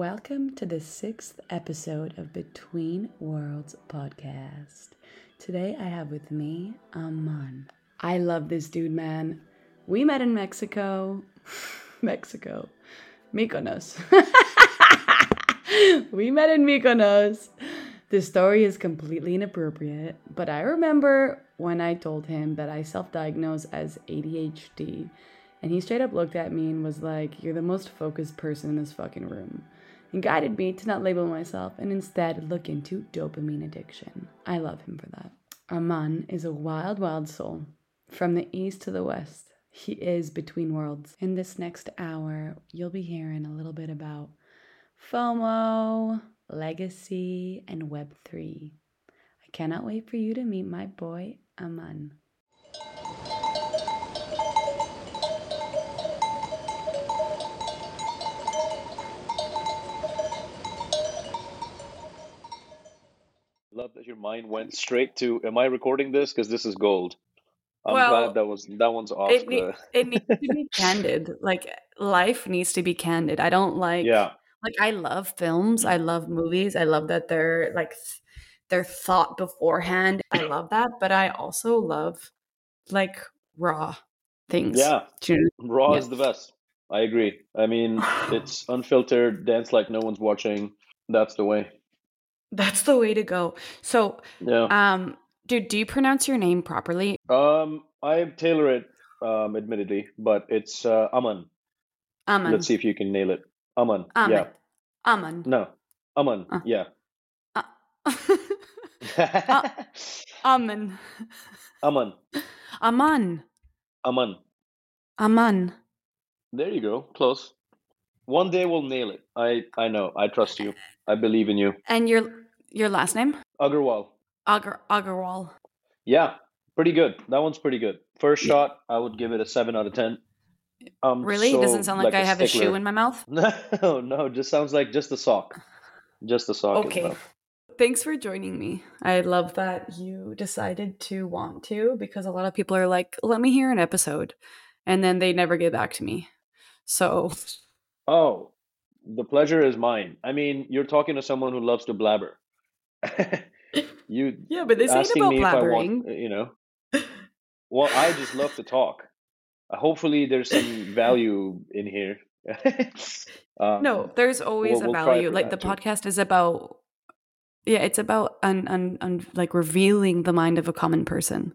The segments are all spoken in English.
Welcome to the sixth episode of Between Worlds podcast. Today I have with me Aman. I love this dude, man. We met in Mexico. Mexico. Mykonos. we met in Mykonos. The story is completely inappropriate, but I remember when I told him that I self diagnosed as ADHD, and he straight up looked at me and was like, You're the most focused person in this fucking room and guided me to not label myself and instead look into dopamine addiction. I love him for that. Aman is a wild, wild soul. From the east to the west, he is between worlds. In this next hour, you'll be hearing a little bit about FOMO, legacy, and Web3. I cannot wait for you to meet my boy, Aman. Love that your mind went straight to am i recording this because this is gold i'm Well, glad that was that one's off It, the it needs to be candid. Like, life needs to be candid. I don't like. yeah like I love films, I love movies, I love that they're like they're thought beforehand. I love that, but I also love like raw things. yeah Do raw Yeah. is the best i agree i mean it's unfiltered dance like no one's watching that's the way That's the way to go. So, yeah um, dude, do you pronounce your name properly? um i tailor it um admittedly but it's uh aman Aman. let's see if you can nail it aman Aman. yeah Aman. no aman Uh. yeah Aman. aman Aman. aman Aman. There you go. Close. One day we'll nail it. I I know. I trust you. I believe in you. And your your last name? Agarwal. Agar Agarwal. Yeah, pretty good. That one's pretty good. First Yeah. shot, I would give it a seven out of ten. Um, Really? It doesn't sound like, I have a shoe in my mouth. No, no. Just sounds like just a sock. Just a sock. Okay. Thanks for joining me. I love that you decided to want to because a lot of people are like, let me hear an episode. And then they never get back to me. So, Oh, the pleasure is mine. I mean, you're talking to someone who loves to blabber. you yeah, but this ain't about me if I blabbering. want, you know. Well, I just love to talk. Uh, hopefully, there's some value in here. um, No, there's always we'll- a we'll try value. Like the too. podcast is about, yeah, it's about un, un, un, like revealing the mind of a common person.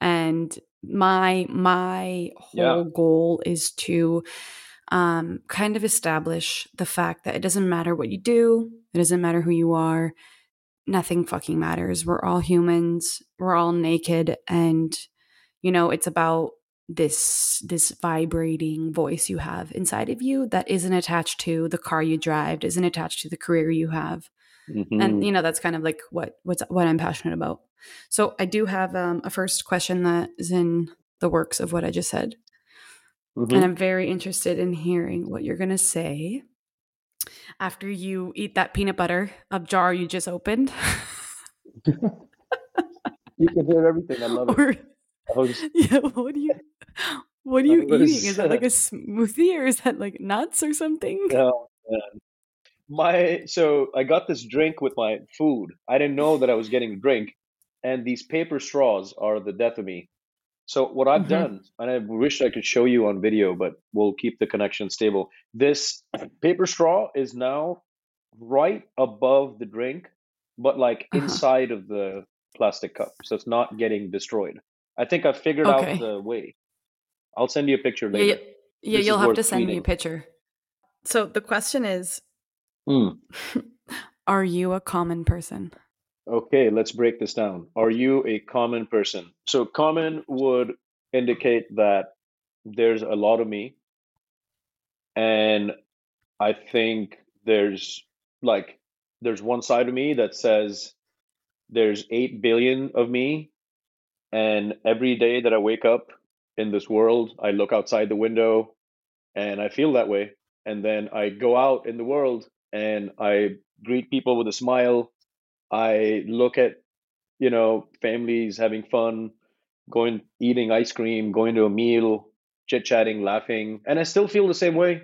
And my my whole Yeah. goal is to um, kind of establish the fact that it doesn't matter what you do, it doesn't matter who you are, nothing fucking matters. We're all humans. We're all naked, and you know it's about this this vibrating voice you have inside of you that isn't attached to the car you drive, isn't attached to the career you have, mhm. and you know that's kind of like what what's what I'm passionate about. So I do have um, a first question that is in the works of what I just said, Mhm. and I'm very interested in hearing what you're gonna say after you eat that peanut butter up jar you just opened. you can hear everything. I love it. or I was, yeah, what are you what are you eating? Is that like a smoothie or is that like nuts or something? oh, man. My so I got this drink with my food. I didn't know that I was getting a drink, and these paper straws are the death of me. So what I've Mhm. done, and I wish I could show you on video, but we'll keep the connection stable. This paper straw is now right above the drink, but like Uh-huh. inside of the plastic cup, so it's not getting destroyed. I think I figured Okay. out the way. I'll send you a picture later. yeah, yeah This you'll have to send me a picture. So the question is Hmm. Are you a common person? Okay, let's break this down. Are you a common person? So, common would indicate that there's a lot of me. And I think there's like, there's one side of me that says there's 8 billion of me. And every day that I wake up in this world, I look outside the window and I feel that way. And then I go out in the world and I greet people with a smile. I look at, you know, families having fun, going eating ice cream, going to a meal, chit chatting, laughing, and I still feel the same way.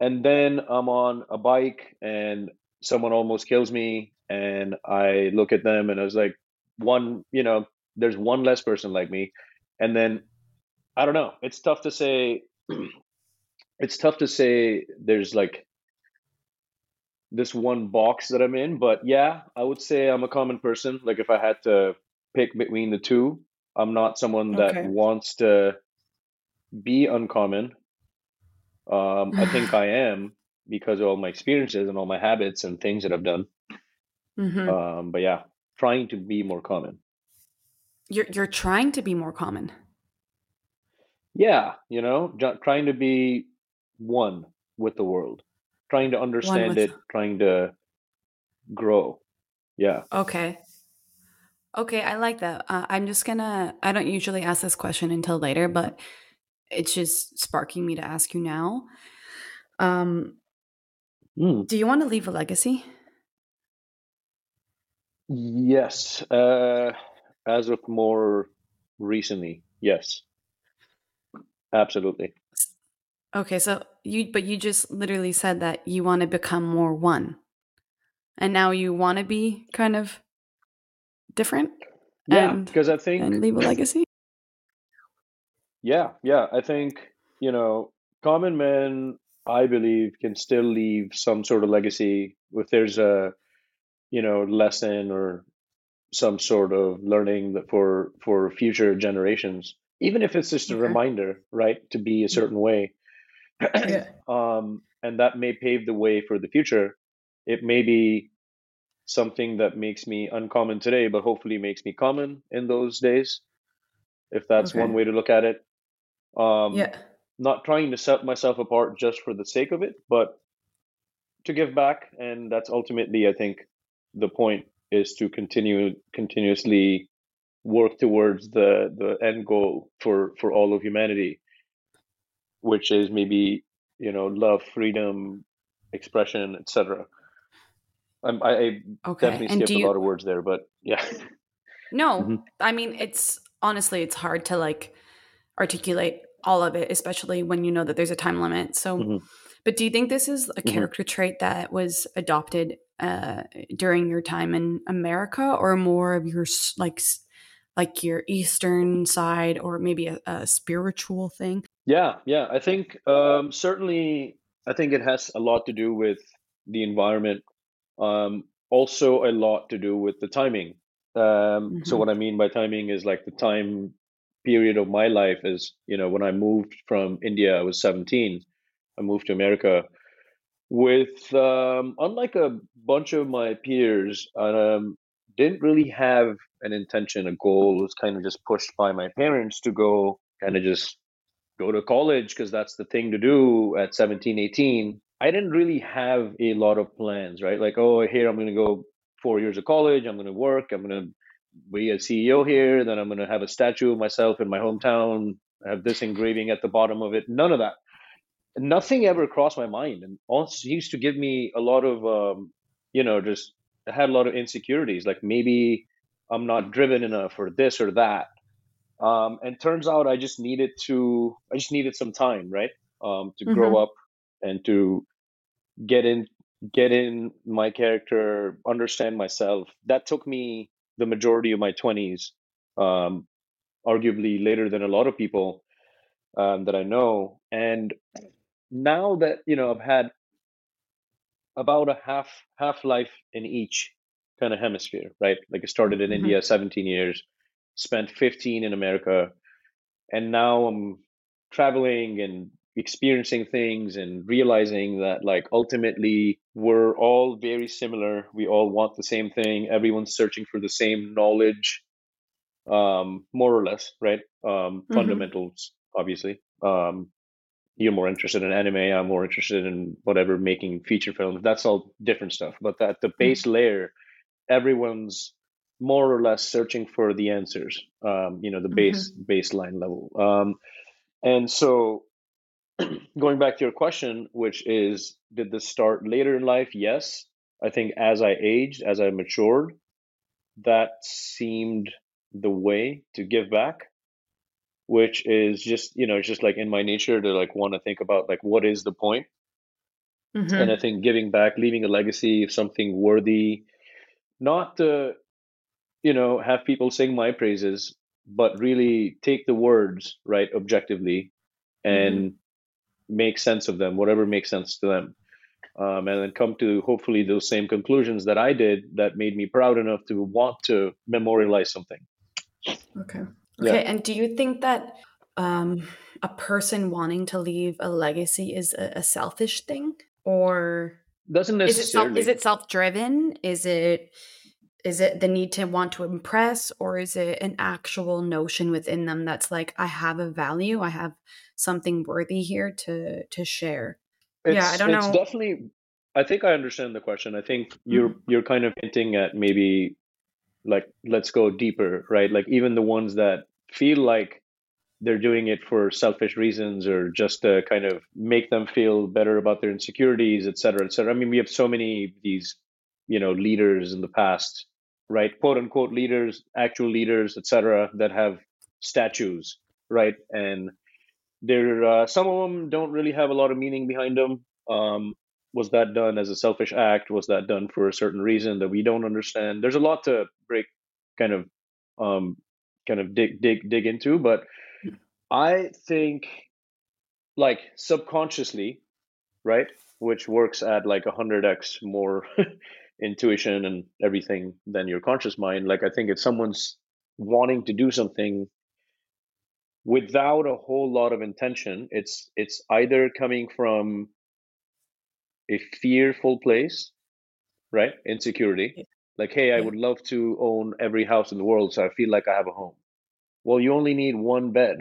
and then I'm on a bike and someone almost kills me and I look at them and I was like one you know there's one less person like me and then I don't know it's tough to say it's tough to say there's like this one box that I'm in but yeah I would say I'm a common person like if I had to pick between the two I'm not someone that Okay. wants to be uncommon um, I think I am because of all my experiences and all my habits and things that I've done hmm Um, but yeah, trying to be more common. You're you're trying to be more common. Yeah, you know, trying to be one with the world, trying to understand with it, trying to grow. Yeah. okay. Okay, I like that. Uh, I'm just gonna. I don't usually ask this question until later, but it's just sparking me to ask you now. Um, Mm. do you want to leave a legacy? Yes. Uh, as of more recently, yes, absolutely. Okay, so you but you just literally said that you want to become more one. And now you want to be kind of different Yeah, because I think and leave a legacy? Yeah, yeah. I think, you know, common men, I believe, can still leave some sort of legacy if there's a, you know, lesson or some sort of learning that for for future generations, even if it's just a Okay. reminder, right, to be a mm-hmm. certain way. Yeah. um, and that may pave the way for the future. It may be something that makes me uncommon today, but hopefully makes me common in those days, if that's one way to look at it. Um, Yeah. not trying to set myself apart just for the sake of it, but to give back. And that's ultimately, I think, the point is to continue continuously work towards the the end goal for for all of humanity, which is maybe you know love, freedom, expression, etc. I'm, I, I Okay. definitely And skipped do a you lot of words there, but yeah. No, Mhm, I mean it's honestly it's hard to like articulate all of it, especially when you know that there's a time limit. So, mhm, but do you think this is a mhm. character trait that was adopted uh, during your time in America, or more of your like like your Eastern side, or maybe a, a spiritual thing? Yeah, yeah. I think um, certainly, I think it has a lot to do with the environment. Um, also, a lot to do with the timing. Um, so, hmm what I mean by timing is like the time period of my life is, you know, when I moved from India, I was 17. I moved to America with, um, unlike a bunch of my peers, um, didn't really have an intention, a goal. It was kind of just pushed by my parents to go kind of just go to college because that's the thing to do at 17, 18. I didn't really have a lot of plans, right? Like, oh, here I'm going to go four years of college, I'm going to work, I'm going to be a CEO here, then I'm going to have a statue of myself in my hometown, have this engraving at the bottom of it. None of that. Nothing ever crossed my mind. And also used to give me a lot of, um, you know, just I had a lot of insecurities. Like maybe I'm not driven enough or this or that um, and turns out I just needed to, I just needed some time, right? Um, to grow hmm up and to get in, get in my character, understand myself. That took me the majority of my twenties, um, arguably later than a lot of people um, that I know. And now that you know, I've had about a half half life in each kind of hemisphere, right? Like I started in hmm India, 17 years, spent 15 in America, and now I'm traveling and experiencing things and realizing that like ultimately we're all very similar. We all want the same thing. Everyone's searching for the same knowledge um more or less right? Um hmm fundamentals obviously. Um you're more interested in anime i'm more interested in whatever making feature films. That's all different stuff but at the base layer everyone's more or less searching for the answers um you know the base hmm baseline level um and so, going back to your question, which is, did this start later in life? Yes. I think as I aged, as I matured, that seemed the way to give back, which is just, you know, it's just like in my nature to like want to think about like what is the point? Mm-hmm. And I think giving back, leaving a legacy of something worthy, not to, you know, have people sing my praises, but really take the words, right, objectively and mm-hmm. make sense of them, whatever makes sense to them. Um, and then come to hopefully those same conclusions that I did that made me proud enough to want to memorialize something. Okay. Okay. Yeah. And do you think that um, a person wanting to leave a legacy is a, a selfish thing, or doesn't necessarily? Is it, self, is it self-driven? Is it is it the need to want to impress, or is it an actual notion within them that's like, I have a value, I have something worthy here to to share? It's, yeah, I don't it's know. Definitely. I think I understand the question. I think you're mm-hmm. you're kind of hinting at maybe like let's go deeper, right? Like even the ones that feel like they're doing it for selfish reasons or just to kind of make them feel better about their insecurities, et cetera, et cetera. I mean, we have so many these, you know, leaders in the past, right? Quote unquote leaders, actual leaders, et cetera, that have statues, right? And there, uh, some of them don't really have a lot of meaning behind them. Um, was that done as a selfish act? Was that done for a certain reason that we don't understand? There's a lot to break, kind of, um, kind of dig dig dig into. But I think, like subconsciously, right, which works at like hundred x more intuition and everything than your conscious mind. Like I think if someone's wanting to do something without a whole lot of intention, it's it's either coming from a fearful place, right? Insecurity. Like, hey, I would love to own every house in the world, so I feel like I have a home. Well, you only need one bed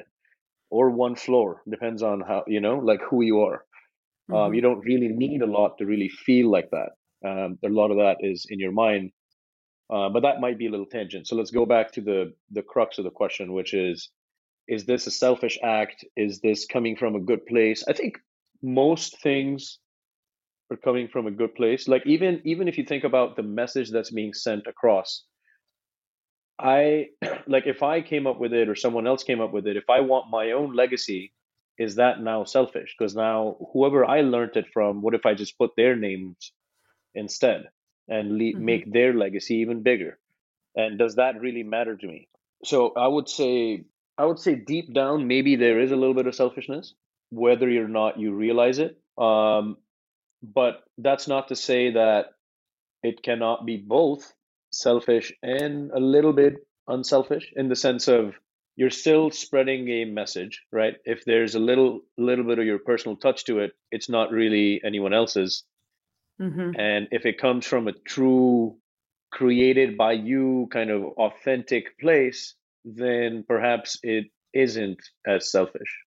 or one floor, depends on how, you know, like who you are. Um, mm-hmm. Um, you don't really need a lot to really feel like that. Um, a lot of that is in your mind. Uh, but that might be a little tangent. So let's go back to the the crux of the question, which is: Is this a selfish act? Is this coming from a good place? I think most things are coming from a good place like even even if you think about the message that's being sent across i like if i came up with it or someone else came up with it if i want my own legacy is that now selfish because now whoever i learned it from what if i just put their names instead and le- mm-hmm. make their legacy even bigger. And does that really matter to me? So i would say i would say deep down maybe there is a little bit of selfishness whether or not you realize it. Um, but that's not to say that it cannot be both selfish and a little bit unselfish in the sense of you're still spreading a message right? If there's a little little bit of your personal touch to it it's not really anyone else's mm-hmm. and if it comes from a true created by you kind of authentic place then perhaps it isn't as selfish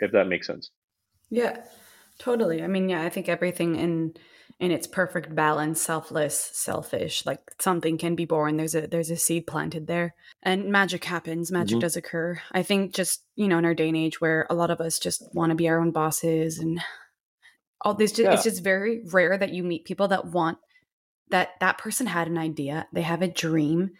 if that makes sense yeah Totally. I mean, yeah, I think everything in in its perfect balance, selfless, selfish, like something can be born. There's a there's a seed planted there. And magic happens, magic mm-hmm. does occur. I think just, you know, in our day and age where a lot of us just want to be our own bosses and all this just, yeah. it's just very rare that you meet people that want that that person had an idea, they have a dream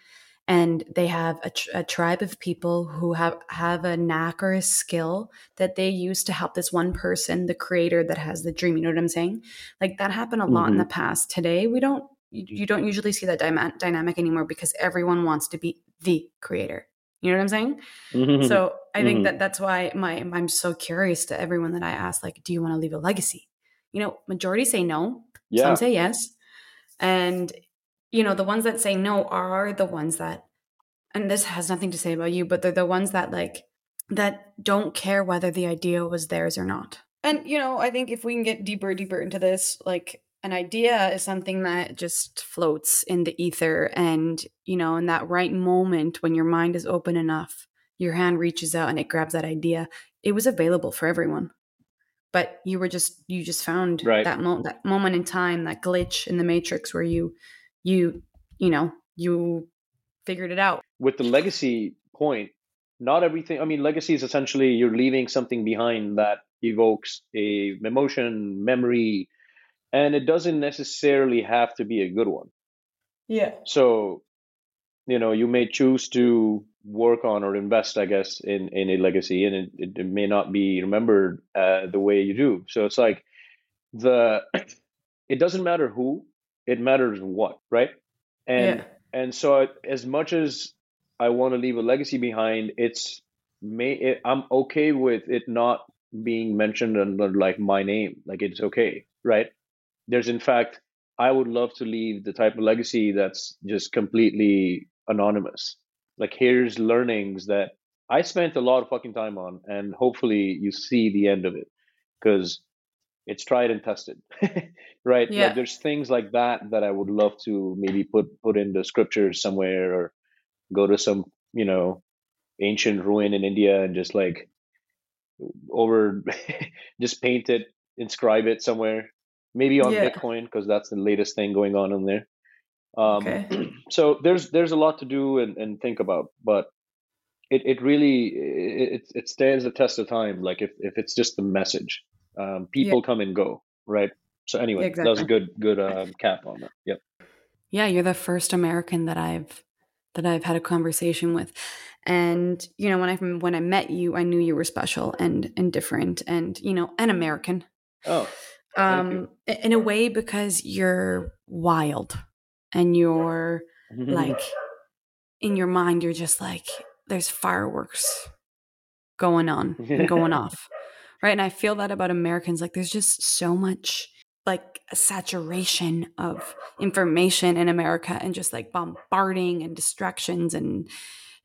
and they have a, tr- a, tribe of people who have have a knack or a skill that they use to help this one person the creator that has the dream you know what i'm saying like that happened a mm-hmm. lot in the mm-hmm. past today we don't you don't usually see that dy- dynamic anymore because everyone wants to be the creator you know what i'm saying mm-hmm. so i think mm-hmm. that that's why my i'm so curious to everyone that i ask like do you want to leave a legacy you know majority say no yeah. some say yes and you know, the ones that say no are the ones that, and this has nothing to say about you, but they're the ones that like, that don't care whether the idea was theirs or not. And, you know, I think if we can get deeper, deeper into this, like an idea is something that just floats in the ether. And, you know, in that right moment when your mind is open enough, your hand reaches out and it grabs that idea. It was available for everyone but you were just you just found right. that moment that moment in time that glitch in the matrix where you you you know you figured it out. With the legacy point not everything i mean legacy is essentially you're leaving something behind that evokes a emotion memory and it doesn't necessarily have to be a good one. Yeah. So you know you may choose to work on or invest i guess in in a legacy and it, it may not be remembered uh, the way you do so it's like the it doesn't matter who, it matters what, right? And Yeah. and so as much as I want to leave a legacy behind, it's may it, I'm okay with it not being mentioned under like my name. Like it's okay, right? There's in fact, I would love to leave the type of legacy that's just completely anonymous. Like here's learnings that I spent a lot of fucking time on, and hopefully you see the end of it because it's tried and tested, right? Yeah. Like there's things like that that I would love to maybe put put in the scriptures somewhere or go to some you know ancient ruin in India and just like over just paint it, inscribe it somewhere, maybe on Yeah. Bitcoin because that's the latest thing going on in there. Um, Okay. so there's there's a lot to do and, and think about, but it, it really it, it stands the test of time. Like if, if it's just the message, um, Yeah. people come and go, right? So Yeah. anyway, that was a good good uh, cap on that. Yep. Yeah, you're the first American that I've that I've had a conversation with. And you know, when I when I met you, I knew you were special and and different and you know, an American. Oh. Um in a way because you're wild and you're like in your mind you're just like there's fireworks going on and going off. Right? And I feel that about Americans like there's just so much like a saturation of information in America and just like bombarding and distractions and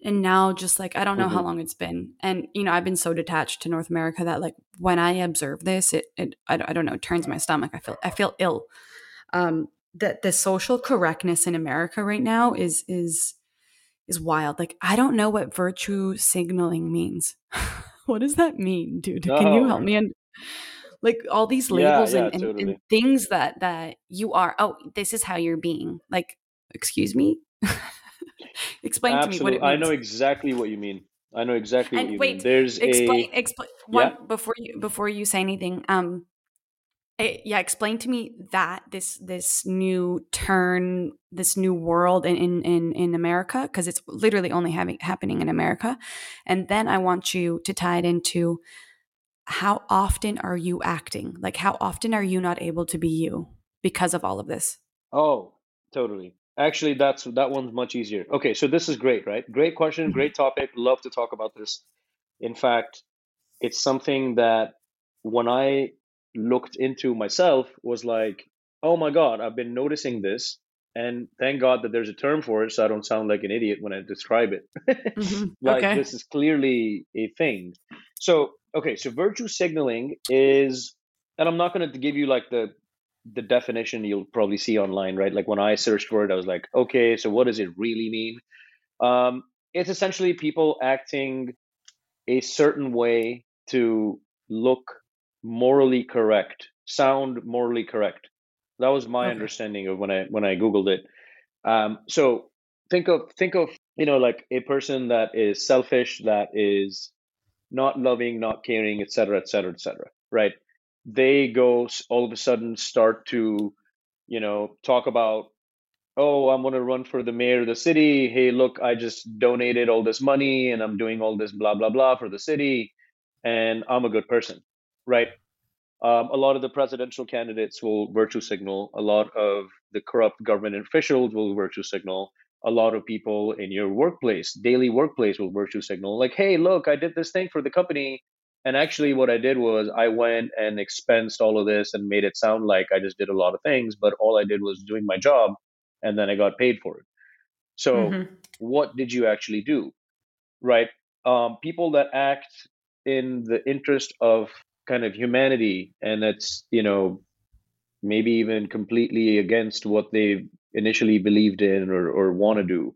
and now just like I don't know how Mhm. long it's been and you know I've been so detached to North America that like when I observe this it it I, I don't know it turns my stomach I feel I feel ill um that the social correctness in America right now is is is wild like I don't know what virtue signaling means what does that mean dude can you help me and like all these labels yeah, and, and, and totally. things that that you are oh this is how you're being like excuse me explain to me what Absolutely. it I know exactly what you mean. I know exactly what and you mean. wait There's explain a explain yeah. before you before you say anything um yeah explain to me that this this new turn this new world in in in, america because it's literally only having happening in america and then i want you to tie it into how often are you acting like how often are you not able to be you because of all of this Oh, totally. Actually, that's that one's much easier. Okay, so this is great, right? Great question, Mhm. great topic. Love to talk about this. In fact, it's something that when I looked into myself was like, oh my God, I've been noticing this. And thank God that there's a term for it so I don't sound like an idiot when I describe it. Mhm. like okay this is clearly a thing. So, okay, so virtue signaling is, and I'm not going to give you like the the definition you'll probably see online, right? Like when I searched for it, I was like, okay, so what does it really mean? Um, it's essentially people acting a certain way to look morally correct, sound morally correct. That was my okay understanding of when I when I googled it. Um, so think of think of you know like a person that is selfish, that is not loving, not caring, etc., etc., et cetera, et cetera, right? They go all of a sudden start to, you know, talk about, oh, I'm going to run for the mayor of the city. Hey, look, I just donated all this money and I'm doing all this blah, blah, blah for the city. And I'm a good person, right? Um, a lot of the presidential candidates will virtue signal. A lot of the corrupt government officials will virtue signal. A lot of people in your workplace, daily workplace, will virtue signal. Like, hey, look, I did this thing for the company. And actually, what I did was I went and expensed all of this and made it sound like I just did a lot of things, but all I did was doing my job and then I got paid for it. So, hmm what did you actually do? right? Um, people that act in the interest of kind of humanity, and that's you know maybe even completely against what they initially believed in or or want to do.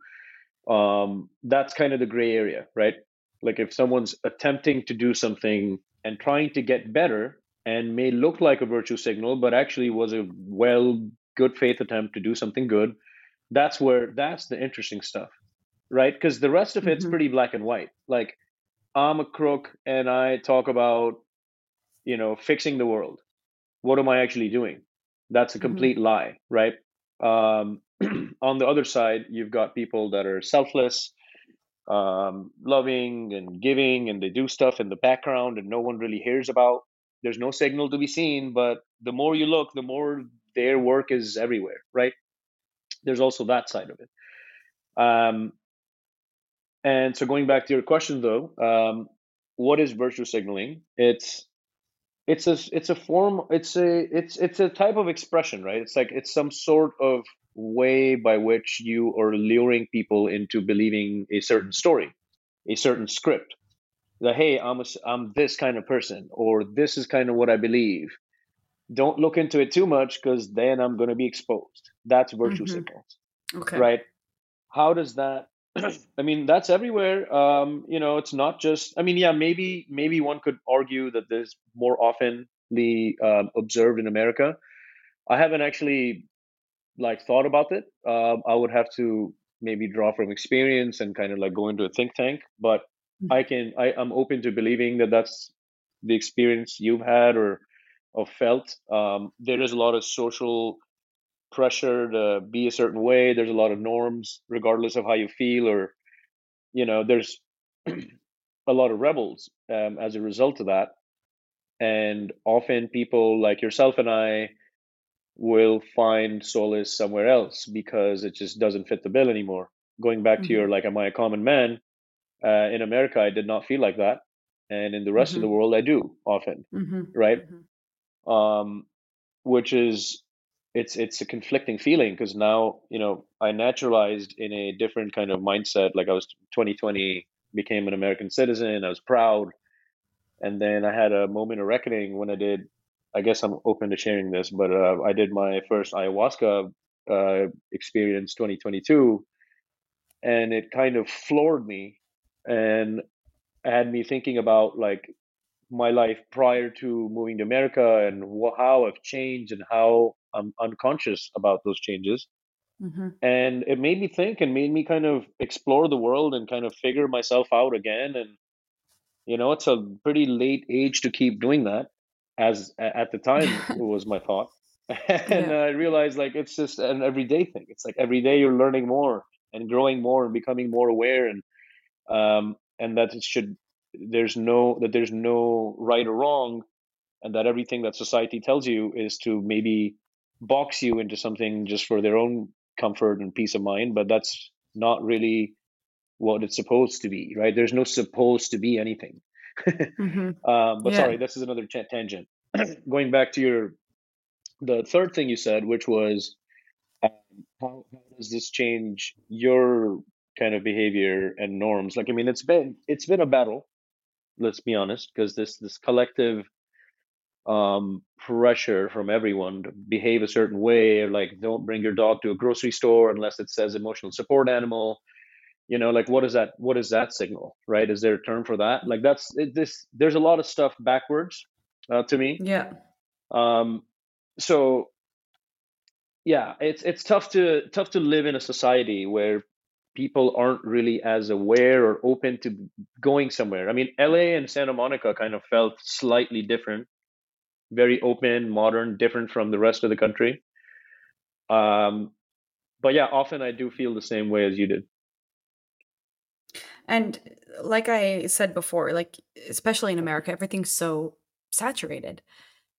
Um, that's kind of the gray area, right? Like if someone's attempting to do something and trying to get better and may look like a virtue signal, but actually was a well good faith attempt to do something good. That's where that's the interesting stuff right? Because the rest of it's hmm pretty black and white. Like I'm a crook and I talk about, you know, fixing the world. What am I actually doing? That's a hmm complete lie, right? Um, on the other side, you've got people that are selfless, um, loving and giving, and they do stuff in the background and no one really hears about there's no signal to be seen but the more you look the more their work is everywhere right there's also that side of it um, and so going back to your question though um, what is virtue signaling it's it's a it's a form it's a it's it's a type of expression right? It's like it's some sort of way by which you are luring people into believing a certain story a certain script. That hey i'm a, i'm this kind of person or this is kind of what i believe. Don't look into it too much because then i'm going to be exposed. That's virtue mm-hmm. signals okay. right? How does that i mean that's everywhere. Um you know it's not just i mean yeah maybe maybe one could argue that this more oftenly um, observed in america. I haven't actually like thought about it. Um, i would have to maybe draw from experience and kind of like go into a think tank but mm-hmm. i can I, i'm open to believing that that's the experience you've had or or felt. Um, there is a lot of social pressure to be a certain way there's a lot of norms regardless of how you feel or you know there's a lot of rebels um, as a result of that and often people like yourself and i will find solace somewhere else because it just doesn't fit the bill anymore going back mm-hmm. to your like am i a common man uh, in america i did not feel like that and in the rest mm-hmm. of the world i do often mm-hmm. right mm-hmm. um, which is it's it's a conflicting feeling because now you know I naturalized in a different kind of mindset. Like I was 2020, became an American citizen. I was proud, and then I had a moment of reckoning when I did. I guess I'm open to sharing this, but uh, I did my first ayahuasca uh, experience 2022, and it kind of floored me and had me thinking about like my life prior to moving to America and wh- how I've changed and how I'm unconscious about those changes. Mm-hmm. And it made me think and made me kind of explore the world and kind of figure myself out again. And, you know, it's a pretty late age to keep doing that, as at the time it was my thought. and yeah. I realized like it's just an everyday thing. It's like every day you're learning more and growing more and becoming more aware and um and that it should there's no that there's no right or wrong and that everything that society tells you is to maybe box you into something just for their own comfort and peace of mind but that's not really what it's supposed to be right there's no supposed to be anything mm-hmm. um, but yeah. sorry this is another t- tangent going back to your the third thing you said which was um, how, how does this change your kind of behavior and norms like i mean it's been it's been a battle let's be honest because this this collective um, pressure from everyone to behave a certain way, or like don't bring your dog to a grocery store unless it says emotional support animal. You know, like what is that? What is that signal? Right? Is there a term for that? Like that's it, this. There's a lot of stuff backwards uh, to me. Yeah. Um. So. Yeah, it's it's tough to tough to live in a society where people aren't really as aware or open to going somewhere. I mean, LA and Santa Monica kind of felt slightly different very open, modern, different from the rest of the country. Um, but yeah, often I do feel the same way as you did. And like I said before, like especially in America, everything's so saturated.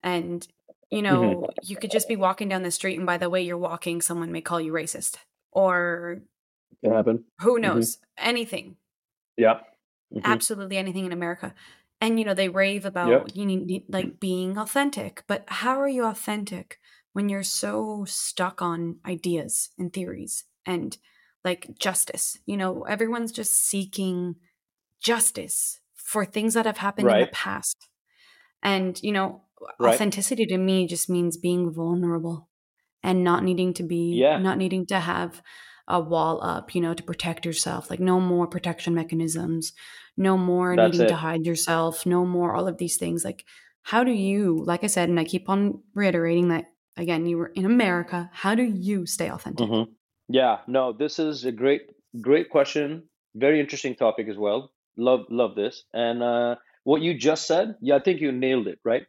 And you know, mm-hmm. you could just be walking down the street and by the way you're walking, someone may call you racist. Or it happen. Who mm-hmm. knows? Mm-hmm. Anything. Yeah. Mm-hmm. Absolutely anything in America and you know they rave about yep. you need like being authentic but how are you authentic when you're so stuck on ideas and theories and like justice you know everyone's just seeking justice for things that have happened right. in the past and you know right. authenticity to me just means being vulnerable and not needing to be yeah. not needing to have a wall up you know to protect yourself like no more protection mechanisms no more That's needing it. to hide yourself, no more all of these things. Like, how do you, like I said, and I keep on reiterating that again, you were in America. How do you stay authentic? Mm-hmm. Yeah, no, this is a great, great question. Very interesting topic as well. Love, love this. And uh, what you just said, yeah, I think you nailed it, right?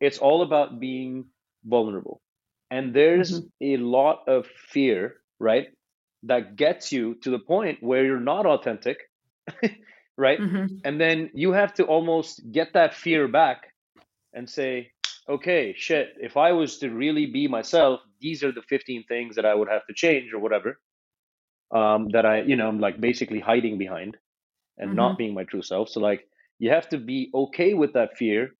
It's all about being vulnerable. And there's mm-hmm. a lot of fear, right? That gets you to the point where you're not authentic right? Mm-hmm. And then you have to almost get that fear back and say, okay, shit, if I was to really be myself, these are the 15 things that I would have to change or whatever. Um, that I, you know, I'm like basically hiding behind and mm-hmm. not being my true self. So like you have to be okay with that fear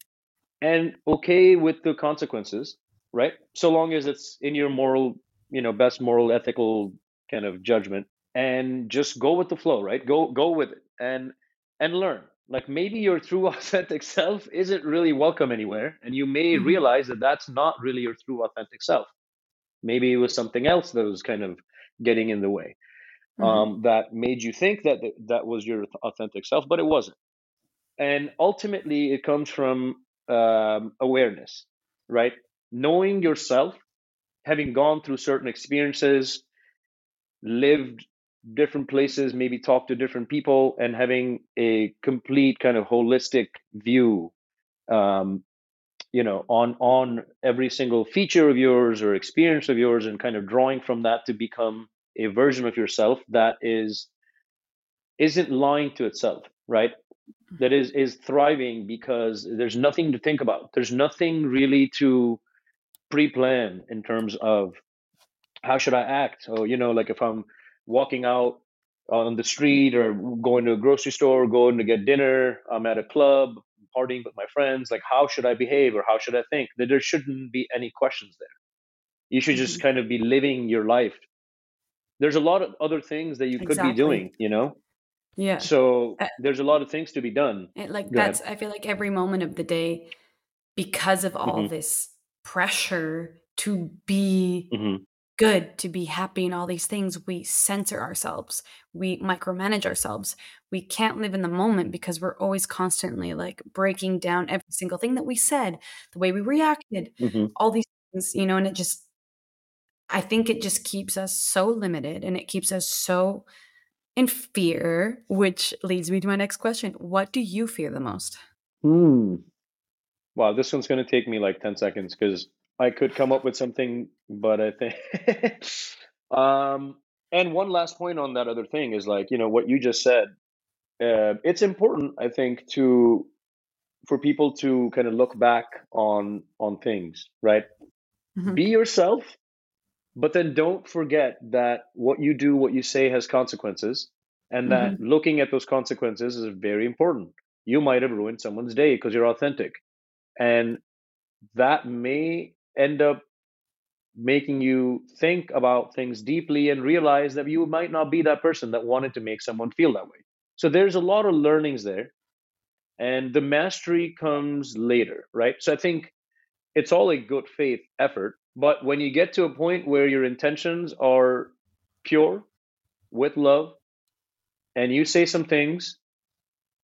and okay with the consequences, right? So long as it's in your moral, you know, best moral ethical kind of judgment and just go with the flow, right? Go go with it and and learn like maybe your true authentic self isn't really welcome anywhere and you may mm-hmm. realize that that's not really your true authentic self maybe it was something else that was kind of getting in the way mm-hmm. um, that made you think that that was your authentic self but it wasn't and ultimately it comes from um, awareness right knowing yourself having gone through certain experiences lived different places, maybe talk to different people, and having a complete kind of holistic view, um, you know, on on every single feature of yours or experience of yours, and kind of drawing from that to become a version of yourself that is isn't lying to itself, right? That is is thriving because there's nothing to think about. There's nothing really to pre-plan in terms of how should I act. So you know, like if I'm walking out on the street or going to a grocery store, going to get dinner, I'm at a club, partying with my friends, like how should I behave or how should I think? That there shouldn't be any questions there. You should just mm-hmm. kind of be living your life. There's a lot of other things that you could exactly. be doing, you know? Yeah. So uh, there's a lot of things to be done. It, like Go that's ahead. I feel like every moment of the day because of all mm-hmm. this pressure to be mm-hmm good to be happy and all these things, we censor ourselves. We micromanage ourselves. We can't live in the moment because we're always constantly like breaking down every single thing that we said, the way we reacted, mm-hmm. all these things, you know, and it just, I think it just keeps us so limited and it keeps us so in fear, which leads me to my next question. What do you fear the most? Hmm. Wow, this one's going to take me like 10 seconds because I could come up with something, but I think. um, and one last point on that other thing is like you know what you just said. Uh, it's important, I think, to for people to kind of look back on on things, right? Mm-hmm. Be yourself, but then don't forget that what you do, what you say, has consequences, and that mm-hmm. looking at those consequences is very important. You might have ruined someone's day because you're authentic, and that may end up making you think about things deeply and realize that you might not be that person that wanted to make someone feel that way. So there's a lot of learnings there. And the mastery comes later, right? So I think it's all a good faith effort. But when you get to a point where your intentions are pure with love and you say some things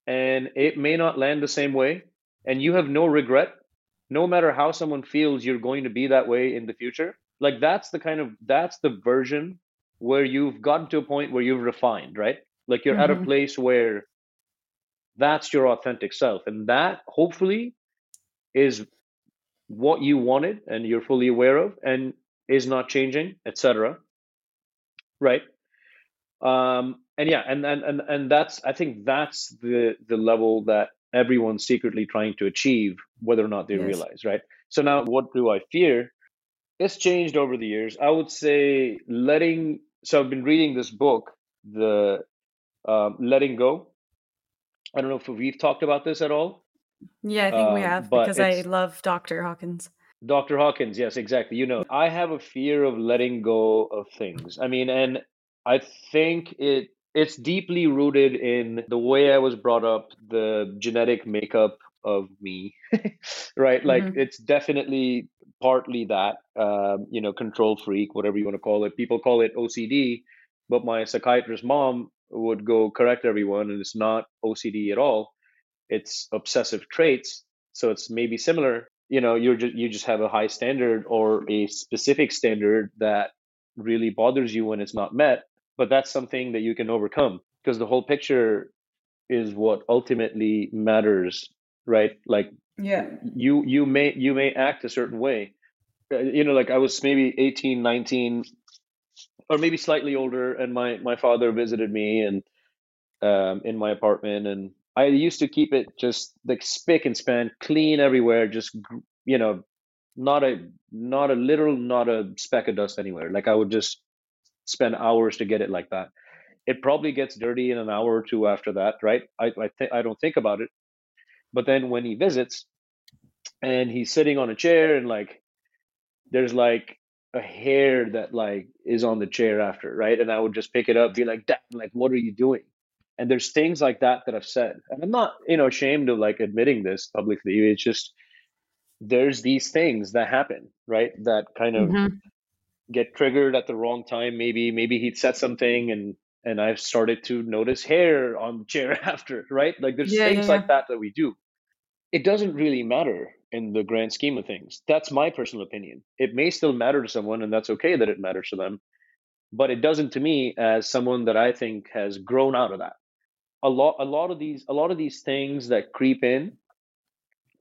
and it may not land the same way and you have no regret no matter how someone feels you're going to be that way in the future like that's the kind of that's the version where you've gotten to a point where you've refined right like you're mm-hmm. at a mm-hmm. place where that's your authentic self and that hopefully is what you wanted and you're fully aware of and is not changing etc right um and yeah and, and and and that's i think that's the the level that everyone's secretly trying to achieve, whether or not they yes. realize, right? So now, what do I fear? It's changed over the years. I would say letting. So I've been reading this book, the um, Letting Go. I don't know if we've talked about this at all. Yeah, I think um, we have because I love Dr. Hawkins. Dr. Hawkins, yes, exactly. You know, I have a fear of letting go of things. I mean, and I think it it's deeply rooted in the way I was brought up, the genetic makeup of me, right? Like mm-hmm. it's definitely partly that, um, you know, control freak, whatever you want to call it. People call it OCD, but my psychiatrist mom would go correct everyone, and it's not OCD at all. It's obsessive traits. So it's maybe similar. You know, you're just you just have a high standard or a specific standard that really bothers you when it's not met but that's something that you can overcome because the whole picture is what ultimately matters right? Like yeah. you you may you may act a certain way. Uh, you know like i was maybe 18 19 or maybe slightly older and my my father visited me and um, in my apartment and I used to keep it just like spick and span, clean everywhere, just you know, not a not a little, not a speck of dust anywhere. Like I would just spend hours to get it like that. It probably gets dirty in an hour or two after that, right? I I think I don't think about it. But then when he visits and he's sitting on a chair and like there's like a hair that like is on the chair after, right? And I would just pick it up, be like, Dad, like, what are you doing? And there's things like that that I've said, and I'm not, you know, ashamed of like admitting this publicly. It's just there's these things that happen, right? That kind of mm-hmm. Get triggered at the wrong time. Maybe, maybe he'd said something, and and I've started to notice hair on the chair after, right? Like there's yeah, things yeah, like that that we do. It doesn't really matter in the grand scheme of things. That's my personal opinion. It may still matter to someone, and that's okay that it matters to them, but it doesn't to me as someone that I think has grown out of that. A lot, a lot of these, a lot of these things that creep in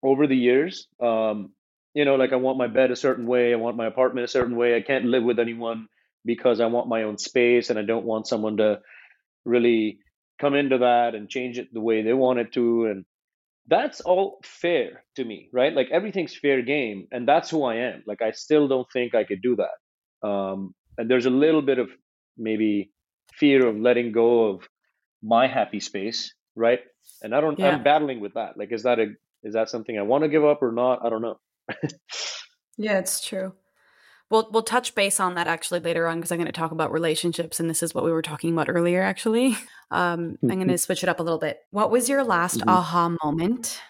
over the years. Um, you know, like I want my bed a certain way, I want my apartment a certain way. I can't live with anyone because I want my own space, and I don't want someone to really come into that and change it the way they want it to, and that's all fair to me, right? Like everything's fair game, and that's who I am. Like I still don't think I could do that. Um, and there's a little bit of maybe fear of letting go of my happy space, right? And I don't. Yeah. I'm battling with that. Like, is that a is that something I want to give up or not? I don't know. yeah, it's true. We'll we'll touch base on that actually later on because I'm going to talk about relationships, and this is what we were talking about earlier. Actually, um, I'm going to switch it up a little bit. What was your last mm-hmm. aha moment,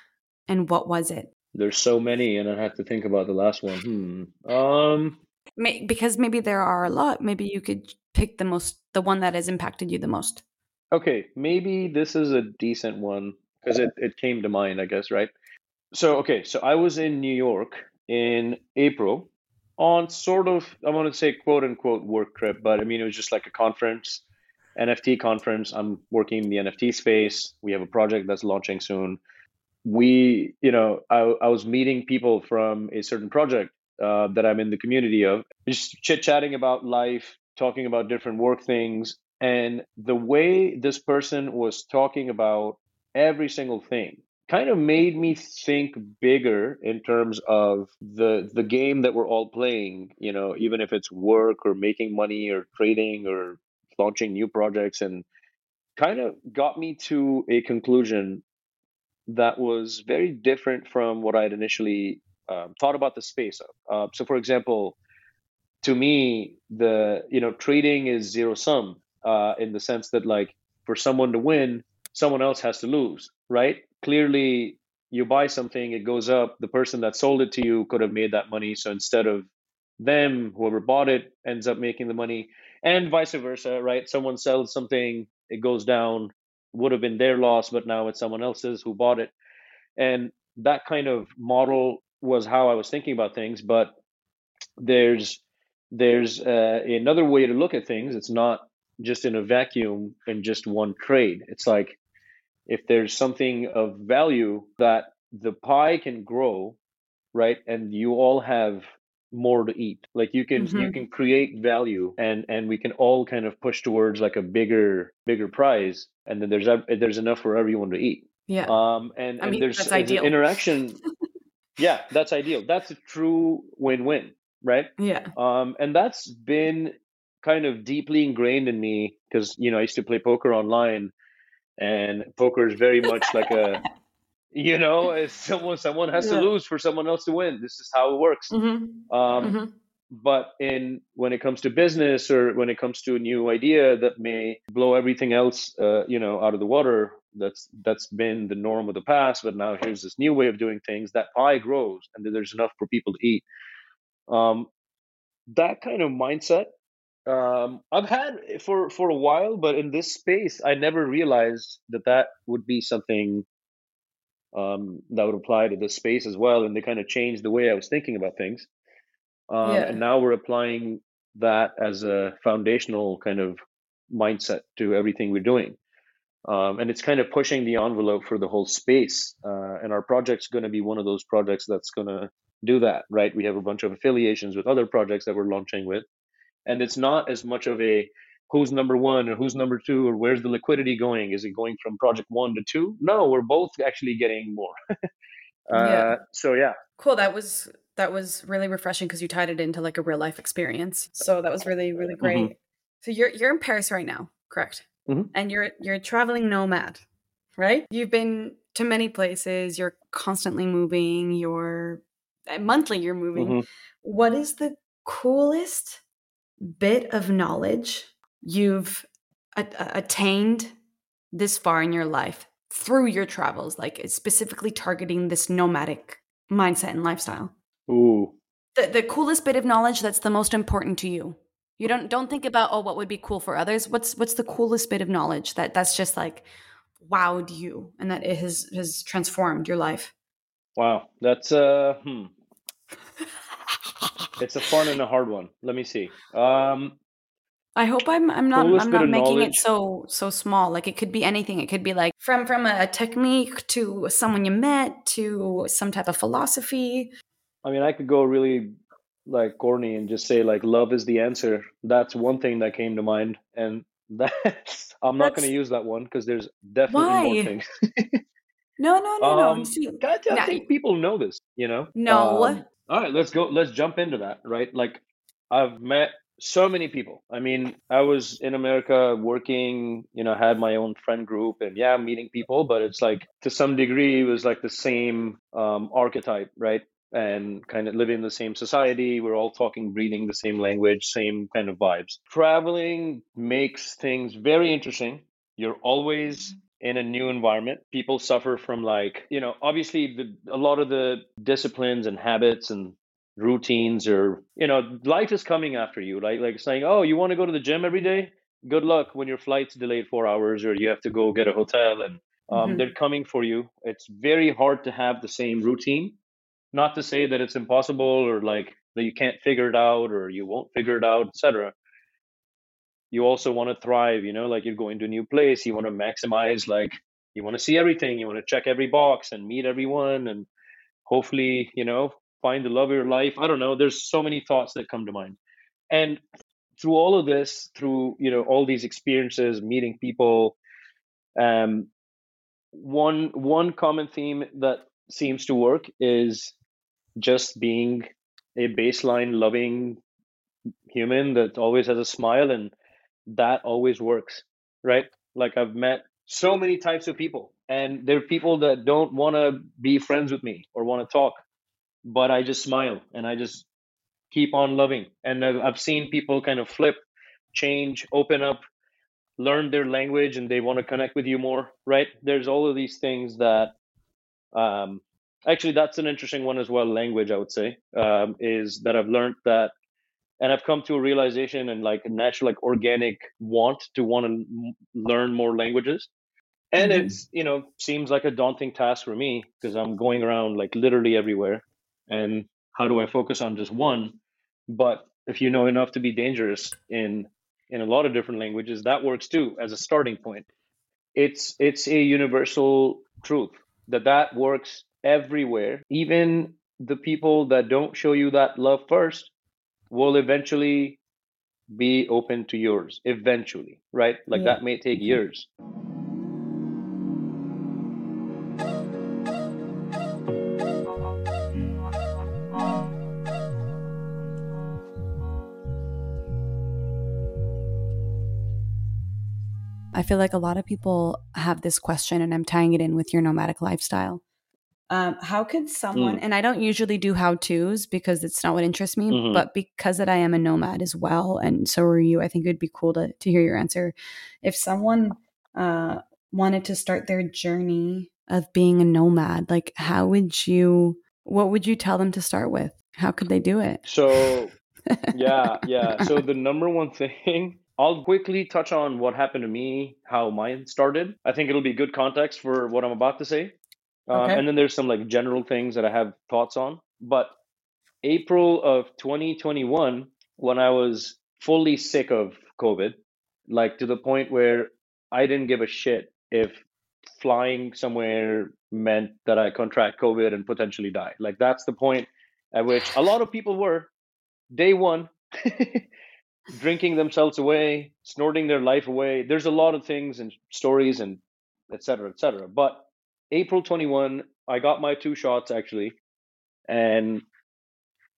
and what was it? There's so many, and I have to think about the last one. Hmm. Um, May- because maybe there are a lot. Maybe you could pick the most, the one that has impacted you the most. Okay, maybe this is a decent one because it, it came to mind, I guess, right? So, okay, so I was in New York in April on sort of I want to say quote unquote work trip, but I mean it was just like a conference, NFT conference. I'm working in the NFT space. We have a project that's launching soon. We, you know, I, I was meeting people from a certain project uh, that I'm in the community of, just chit chatting about life, talking about different work things, and the way this person was talking about every single thing kind of made me think bigger in terms of the the game that we're all playing you know even if it's work or making money or trading or launching new projects and kind of got me to a conclusion that was very different from what i'd initially um, thought about the space of. Uh, so for example to me the you know trading is zero sum uh, in the sense that like for someone to win someone else has to lose right clearly you buy something, it goes up. The person that sold it to you could have made that money. So instead of them, whoever bought it ends up making the money, and vice versa, right? Someone sells something, it goes down, would have been their loss, but now it's someone else's who bought it. And that kind of model was how I was thinking about things. But there's there's uh, another way to look at things. It's not just in a vacuum and just one trade. It's like if there's something of value that the pie can grow right and you all have more to eat. Like you can mm-hmm. you can create value and and we can all kind of push towards like a bigger bigger prize and then there's there's enough for everyone to eat. Yeah. Um and, I and mean, there's, that's ideal. interaction yeah that's ideal. That's a true win-win right? Yeah. Um and that's been kind of deeply ingrained in me because you know i used to play poker online and poker is very much like a you know someone someone has yeah. to lose for someone else to win this is how it works mm-hmm. Um, mm-hmm. but in when it comes to business or when it comes to a new idea that may blow everything else uh, you know out of the water that's that's been the norm of the past but now here's this new way of doing things that pie grows and there's enough for people to eat um, that kind of mindset um, I've had for for a while, but in this space, I never realized that that would be something um, that would apply to this space as well, and they kind of changed the way I was thinking about things. Um, yeah. And now we're applying that as a foundational kind of mindset to everything we're doing. Um, and it's kind of pushing the envelope for the whole space. Uh, and our project's going to be one of those projects that's going to do that, right? We have a bunch of affiliations with other projects that we're launching with and it's not as much of a who's number one or who's number two or where's the liquidity going? Is it going from project one to two? No, we're both actually getting more. uh, yeah. So yeah. Cool. That was that was really refreshing because you tied it into like a real life experience. So that was really really great. Mm-hmm. So you're you're in Paris right now, correct? Mm-hmm. And you're you're a traveling nomad, right? You've been to many places. You're constantly moving. You're uh, monthly. You're moving. Mm-hmm. What is the coolest bit of knowledge you've a- attained this far in your life through your travels, like specifically targeting this nomadic mindset and lifestyle? Ooh. The, the coolest bit of knowledge that's the most important to you. You don't don't think about oh what would be cool for others. What's what's the coolest bit of knowledge that that's just like wowed you and that it has has transformed your life? Wow, that's uh hmm. it's a fun and a hard one. Let me see. Um I hope I'm I'm not I'm not making knowledge. it so so small. Like it could be anything. It could be like from from a technique to someone you met to some type of philosophy. I mean, I could go really like corny and just say like love is the answer. That's one thing that came to mind, and that's I'm not going to use that one because there's definitely Why? more things. no, no, no, um, no. See, I, I think people know this. You know. No. Um, all right, let's go. Let's jump into that. Right, like I've met so many people. I mean, I was in America working, you know, had my own friend group and yeah, meeting people, but it's like to some degree it was like the same um, archetype, right? And kind of living in the same society. We're all talking, breathing the same language, same kind of vibes. Traveling makes things very interesting. You're always in a new environment. People suffer from like, you know, obviously the, a lot of the disciplines and habits and routines or you know life is coming after you like like saying oh you want to go to the gym every day? Good luck when your flight's delayed four hours or you have to go get a hotel. And um, mm-hmm. they're coming for you. It's very hard to have the same routine. Not to say that it's impossible or like that you can't figure it out or you won't figure it out etc you also want to thrive you know like you're going to a new place you want to maximize like you want to see everything you want to check every box and meet everyone and hopefully you know find the love of your life. I don't know. There's so many thoughts that come to mind. And through all of this, through you know all these experiences, meeting people, um, one one common theme that seems to work is just being a baseline loving human that always has a smile and that always works right like i've met so many types of people and there are people that don't want to be friends with me or want to talk but I just smile and I just keep on loving. And I've seen people kind of flip, change, open up, learn their language, and they want to connect with you more, right? There's all of these things that, um, actually, that's an interesting one as well. Language, I would say, um, is that I've learned that, and I've come to a realization and like a natural, like organic want to want to learn more languages and mm-hmm. it's you know seems like a daunting task for me because i'm going around like literally everywhere and how do I focus on just one? But if you know enough to be dangerous in in a lot of different languages, that works too as a starting point. It's it's a universal truth that that works everywhere. Even the people that don't show you that love first will eventually be open to yours eventually, right? Like yeah. that may take mm-hmm. years. I feel like a lot of people have this question, and I'm tying it in with your nomadic lifestyle. Um, how could someone, mm. and I don't usually do how to's because it's not what interests me, mm-hmm. but because that I am a nomad as well, and so are you, I think it would be cool to, to hear your answer. If someone uh, wanted to start their journey of being a nomad, like how would you, what would you tell them to start with? How could they do it? So, yeah, yeah. So, the number one thing I'll quickly touch on what happened to me, how mine started. I think it'll be good context for what I'm about to say. Uh, okay. and then there's some like general things that I have thoughts on. But April of 2021, when I was fully sick of COVID, like to the point where I didn't give a shit if flying somewhere meant that I contract COVID and potentially die. Like that's the point at which a lot of people were day one. drinking themselves away, snorting their life away. There's a lot of things and stories and etc. cetera, et cetera. But April 21, I got my two shots actually. And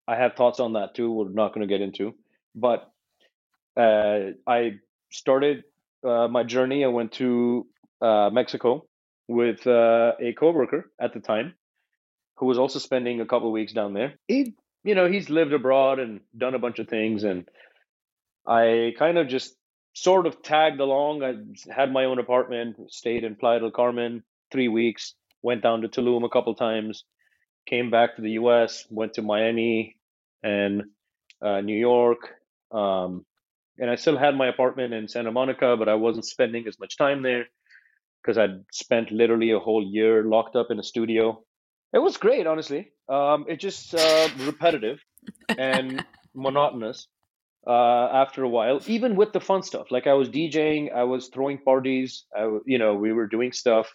I have thoughts on that too. We're not going to get into. But uh, I started uh, my journey. I went to uh, Mexico with uh, a coworker at the time who was also spending a couple of weeks down there. He, you know, he's lived abroad and done a bunch of things, and I kind of just sort of tagged along. I had my own apartment, stayed in Playa del Carmen three weeks, went down to Tulum a couple times, came back to the U.S., went to Miami and uh, New York, um, and I still had my apartment in Santa Monica, but I wasn't spending as much time there because I'd spent literally a whole year locked up in a studio. It was great, honestly. Um, it just uh, repetitive and monotonous uh, after a while, even with the fun stuff. Like I was DJing, I was throwing parties, I, you know, we were doing stuff,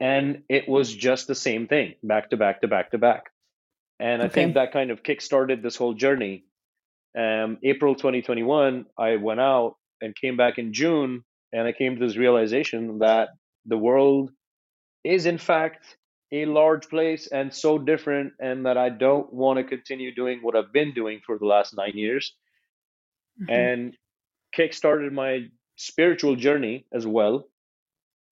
and it was just the same thing, back to back to back to back. And I okay. think that kind of kickstarted this whole journey. Um, April 2021, I went out and came back in June, and I came to this realization that the world is, in fact, a large place and so different, and that I don't want to continue doing what I've been doing for the last nine years mm-hmm. and kickstarted my spiritual journey as well.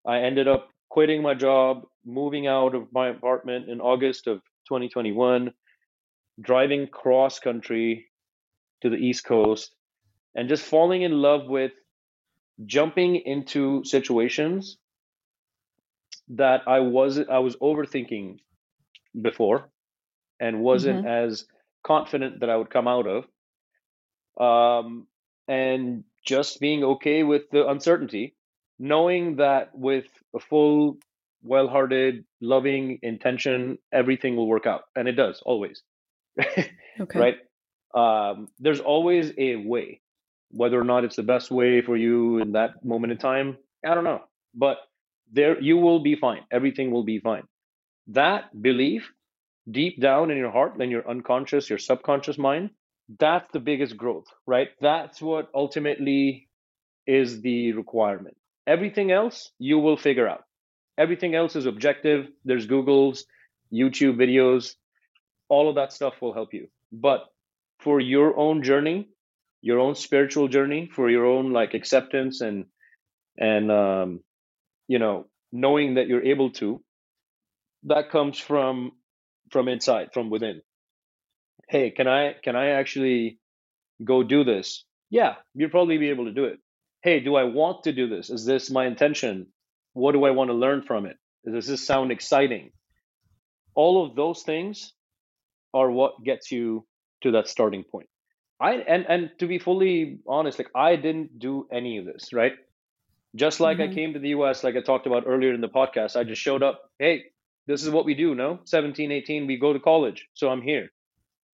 I ended up quitting my job, moving out of my apartment in August of 2021, driving cross country to the East Coast, and just falling in love with jumping into situations that I was I was overthinking before and wasn't mm-hmm. as confident that I would come out of um, and just being okay with the uncertainty, knowing that with a full, well hearted, loving intention, everything will work out. And it does always. okay. Right? Um, there's always a way. Whether or not it's the best way for you in that moment in time, I don't know. But there you will be fine. Everything will be fine. That belief deep down in your heart, in your unconscious, your subconscious mind, that's the biggest growth, right? That's what ultimately is the requirement. Everything else you will figure out. Everything else is objective. There's Google's, YouTube videos, all of that stuff will help you. But for your own journey, your own spiritual journey, for your own like acceptance and and um, you know knowing that you're able to, that comes from from inside, from within hey, can I can I actually go do this? Yeah, you'll probably be able to do it. Hey, do I want to do this? Is this my intention? What do I want to learn from it? Does this sound exciting? All of those things are what gets you to that starting point. I and and to be fully honest, like I didn't do any of this, right? Just like mm-hmm. I came to the US, like I talked about earlier in the podcast, I just showed up. Hey, this is what we do, no? 17, 18, we go to college. So I'm here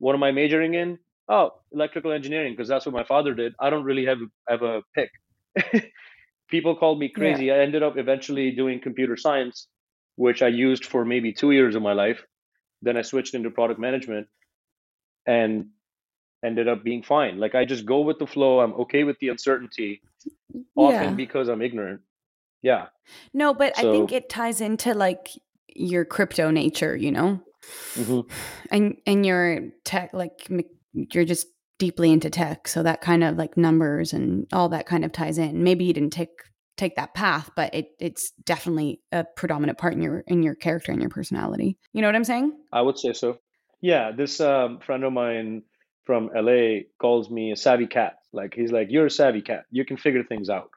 what am I majoring in? Oh, electrical engineering because that's what my father did. I don't really have have a pick. People called me crazy. Yeah. I ended up eventually doing computer science, which I used for maybe two years of my life. Then I switched into product management, and ended up being fine. Like I just go with the flow. I'm okay with the uncertainty, often yeah. because I'm ignorant. Yeah. No, but so, I think it ties into like your crypto nature, you know? Mm-hmm. And and you're tech like you're just deeply into tech, so that kind of like numbers and all that kind of ties in. Maybe you didn't take take that path, but it it's definitely a predominant part in your in your character and your personality. You know what I'm saying? I would say so. Yeah, this um, friend of mine from LA calls me a savvy cat. Like he's like, you're a savvy cat. You can figure things out.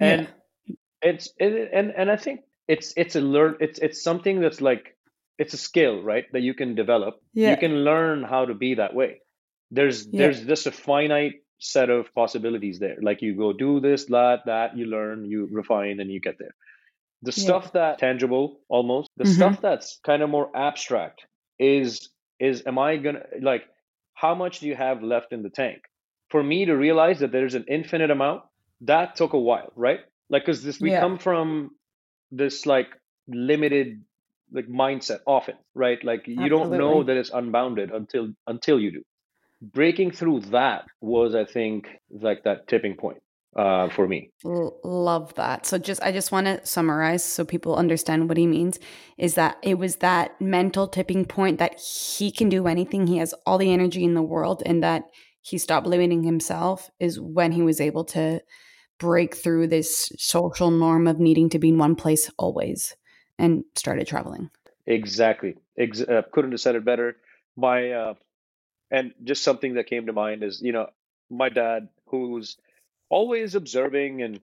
And yeah. it's it, and and I think it's it's a learn it's it's something that's like it's a skill right that you can develop yeah. you can learn how to be that way there's yeah. there's just a finite set of possibilities there like you go do this that that you learn you refine and you get there the yeah. stuff that tangible almost the mm-hmm. stuff that's kind of more abstract is is am i gonna like how much do you have left in the tank for me to realize that there's an infinite amount that took a while right like because this we come from this like limited like mindset often right like you Absolutely. don't know that it's unbounded until until you do breaking through that was, I think, like that tipping point uh, for me. Love that. So just I just want to summarize so people understand what he means is that it was that mental tipping point that he can do anything. He has all the energy in the world and that he stopped limiting himself is when he was able to break through this social norm of needing to be in one place always and started traveling. Exactly. Ex- uh, couldn't have said it better. My uh, and just something that came to mind is you know my dad who's always observing and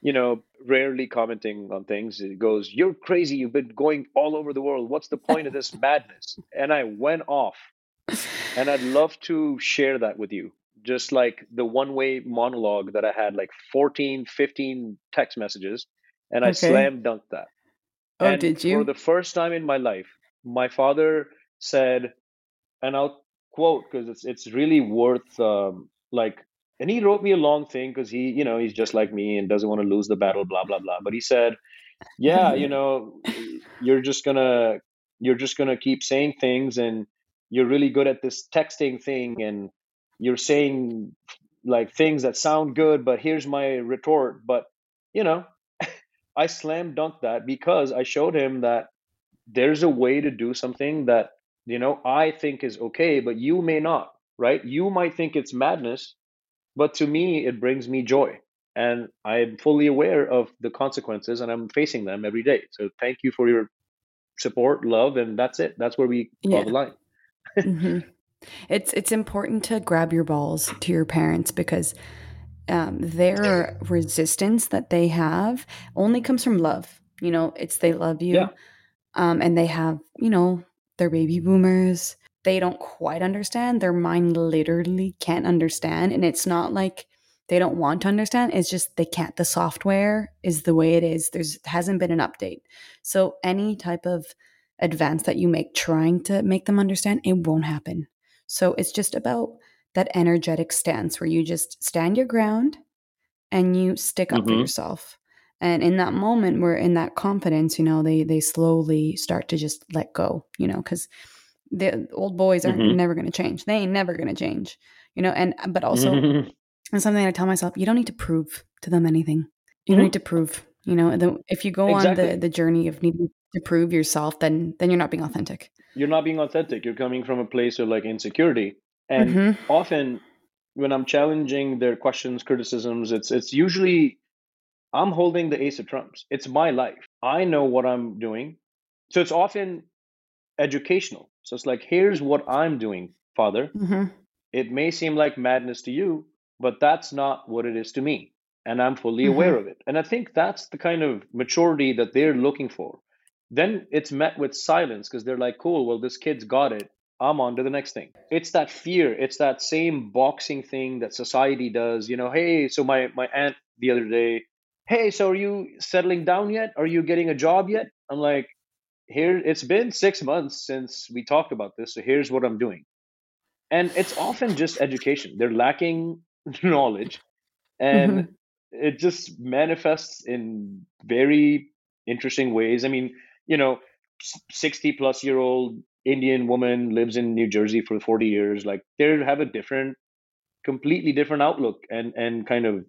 you know rarely commenting on things he goes you're crazy. You've been going all over the world. What's the point of this madness? And i went off. And i'd love to share that with you. Just like the one way monologue that i had like 14 15 text messages and i okay. slam dunked that. Oh and did you? for the first time in my life my father said and i'll quote because it's it's really worth um, like and he wrote me a long thing because he you know he's just like me and doesn't want to lose the battle blah blah blah. But he said yeah you know you're just gonna you're just gonna keep saying things and you're really good at this texting thing and you're saying like things that sound good but here's my retort. But you know i slam dunked that because i showed him that there's a way to do something that you know i think is okay but you may not right you might think it's madness but to me, it brings me joy. And I'm fully aware of the consequences and I'm facing them every day. So thank you for your support, love, and that's it. That's where we draw yeah. the line. mm-hmm. It's it's important to grab your balls to your parents because um, their resistance that they have only comes from love. You know, it's they love you, yeah. um, and they have you know they're baby boomers they don't quite understand. Their mind literally can't understand. And it's not like they don't want to understand. It's just they can't. The software is the way it is. There's hasn't been an update. So any type of advance that you make trying to make them understand, it won't happen. So it's just about that energetic stance where you just stand your ground and you stick up mm-hmm. for yourself. And in that moment, where in that confidence, you know, they they slowly start to just let go, you know, because the old boys are mm-hmm. never going to change. They ain't never going to change, you know. And but also, mm-hmm. and something I tell myself, you don't need to prove to them anything. You don't need to prove. You know, the, if you go exactly. on the the journey of needing to prove yourself, then then you're not being authentic. You're not being authentic. You're coming from a place of like insecurity, and mm-hmm. often when I'm challenging their questions, criticisms, it's it's usually I'm holding the ace of trumps. It's my life. I know what I'm doing. So it's often educational. So it's like, here's what I'm doing, Father. Mm-hmm. It may seem like madness to you, but that's not what it is to me. And I'm fully mm-hmm. aware of it. And I think that's the kind of maturity that they're looking for. Then it's met with silence because they're like, cool, well, this kid's got it. I'm on to the next thing. It's that fear. It's that same boxing thing that society does. You know, hey, so my, my aunt the other day, hey, so are you settling down yet? Are you getting a job yet? I'm like, here it's been six months since we talked about this so here's what i'm doing and it's often just education they're lacking knowledge and mm-hmm. it just manifests in very interesting ways i mean you know 60 plus year old indian woman lives in new jersey for 40 years like they have a different completely different outlook and and kind of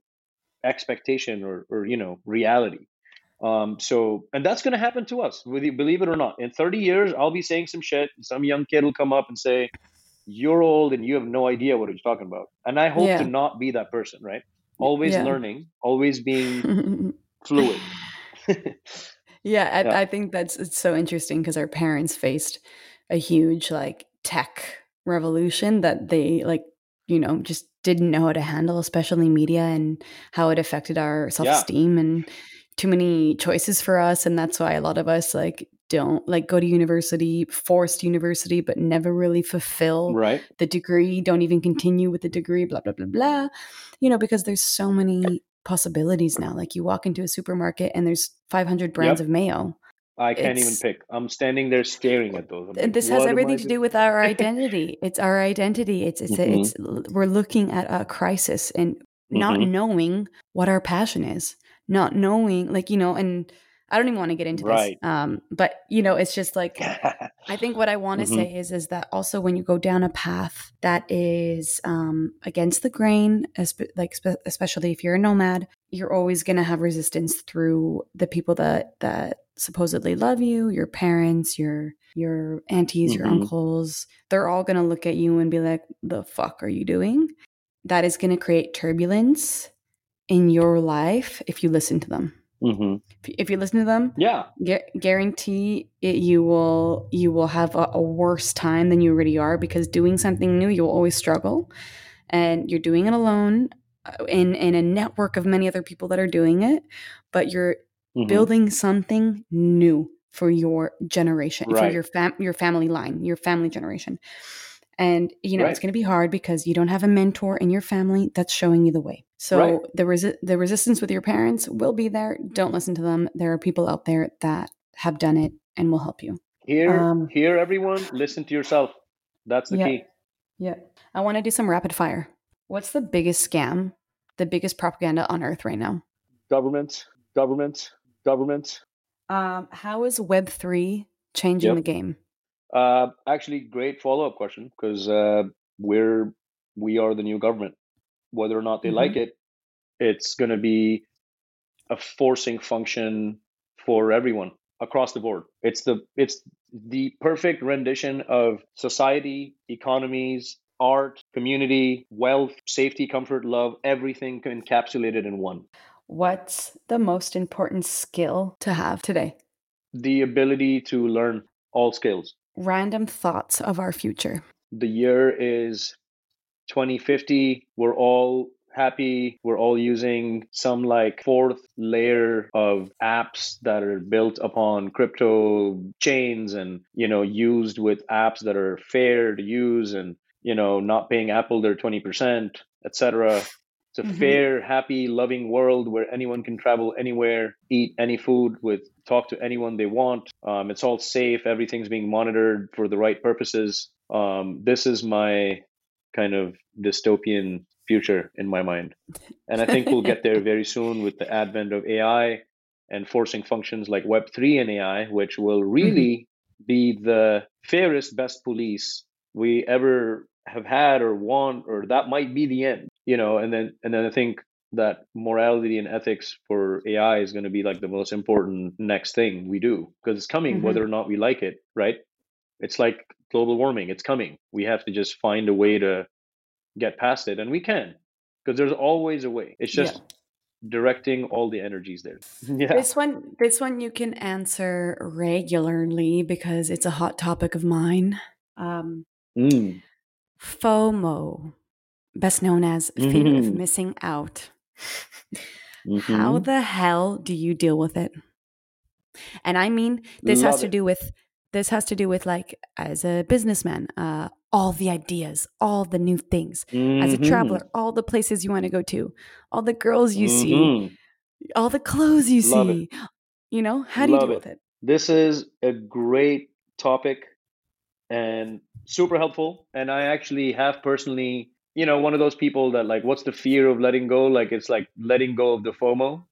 expectation or or you know reality um, so, and that's going to happen to us, whether you believe it or not. In 30 years, I'll be saying some shit. Some young kid will come up and say, You're old and you have no idea what you're talking about. And I hope yeah. to not be that person, right? Always yeah. learning, always being fluid. yeah, I, yeah, I think that's it's so interesting because our parents faced a huge like tech revolution that they like, you know, just didn't know how to handle, especially media and how it affected our self esteem and too many choices for us and that's why a lot of us like don't like go to university forced university but never really fulfill right. the degree don't even continue with the degree blah blah blah blah you know because there's so many possibilities now like you walk into a supermarket and there's 500 brands yep. of mayo I can't it's, even pick. I'm standing there staring at those. Like, this has everything to do with our identity. it's our identity. It's it's mm-hmm. it's we're looking at a crisis and not mm-hmm. knowing what our passion is not knowing like you know and I don't even want to get into right. this. Um, but you know, it's just like I think what I want to mm-hmm. say is is that also when you go down a path that is um, against the grain, like especially if you're a nomad, you're always going to have resistance through the people that that supposedly love you, your parents, your your aunties, mm-hmm. your uncles. They're all going to look at you and be like, "The fuck are you doing?" That is going to create turbulence in your life if you listen to them. Mm-hmm. If you listen to them, yeah, gu- guarantee it, you will you will have a, a, worse time than you already are because doing something new you'll always struggle, and you're doing it alone uh, in in a network of many other people that are doing it, but you're mm-hmm. building something new for your generation, right. for your fam your family line, your family generation. And you know right. it's going to be hard because you don't have a mentor in your family that's showing you the way. So right. the resi- the resistance with your parents will be there. Don't listen to them. There are people out there that have done it and will help you. Hear, um, hear everyone. Listen to yourself. That's the yeah, key. Yeah. I want to do some rapid fire. What's the biggest scam, the biggest propaganda on earth right now? Government, government, government. Um, how is Web three changing yep. the game? Uh, actually, great follow up question because uh, we're we are the new government whether or not they mm-hmm. like it, it's going to be a forcing function for everyone across the board. It's the it's the perfect rendition of society, economies, art, community, wealth, safety, comfort, love, everything encapsulated in one. What's the most important skill to have today? The ability to learn all skills. Random thoughts of our future. The year is 2050, we're all happy. We're all using some like fourth layer of apps that are built upon crypto chains and, you know, used with apps that are fair to use and, you know, not paying Apple their 20%, etc. It's a mm-hmm. fair, happy, loving world where anyone can travel anywhere, eat any food, with talk to anyone they want. Um, it's all safe. Everything's being monitored for the right purposes. Um, this is my kind of dystopian future in my mind. And I think we'll get there very soon with the advent of AI and forcing functions like Web3 and AI, which will really mm-hmm. be the fairest, best police we ever have had or want, or that might be the end, you know. And then, and then I think that morality and ethics for AI is going to be like the most important next thing we do because it's coming, mm-hmm. whether or not we like it, right? It's like global warming. It's coming. We have to just find a way to get past it, and we can because there's always a way. It's just yeah. directing all the energies there. yeah. This one, this one you can answer regularly because it's a hot topic of mine. Um, mm. FOMO, best known as fear mm-hmm. of missing out. Mm-hmm. How the hell do you deal with it? And I mean, this Love has to it. do with this has to do with like as a businessman uh, all the ideas all the new things mm-hmm. as a traveler mm-hmm. all the places you want to go to all the girls you mm-hmm. see all the clothes you Love see it. you know how do Love you deal it. with it this is a great topic and super helpful and i actually have personally you know one of those people that like what's the fear of letting go like it's like letting go of the fomo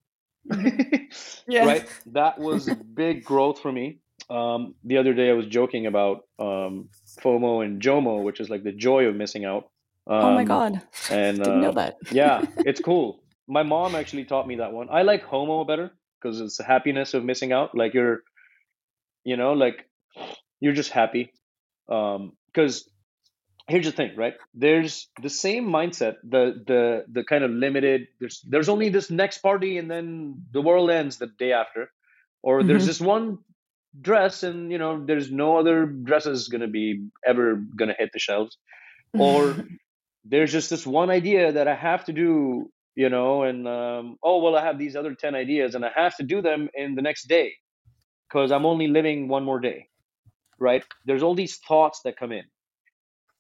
mm-hmm. yeah. right that was big growth for me um, the other day I was joking about um, FOMO and JOMO, which is like the joy of missing out. Um, oh my um, god! And didn't uh, know that. yeah, it's cool. My mom actually taught me that one. I like HOMO better because it's the happiness of missing out. Like you're, you know, like you're just happy. Because um, here's the thing, right? There's the same mindset. The the the kind of limited. There's there's only this next party, and then the world ends the day after. Or there's mm-hmm. this one dress and you know there's no other dresses going to be ever going to hit the shelves or there's just this one idea that i have to do you know and um, oh well i have these other 10 ideas and i have to do them in the next day because i'm only living one more day right there's all these thoughts that come in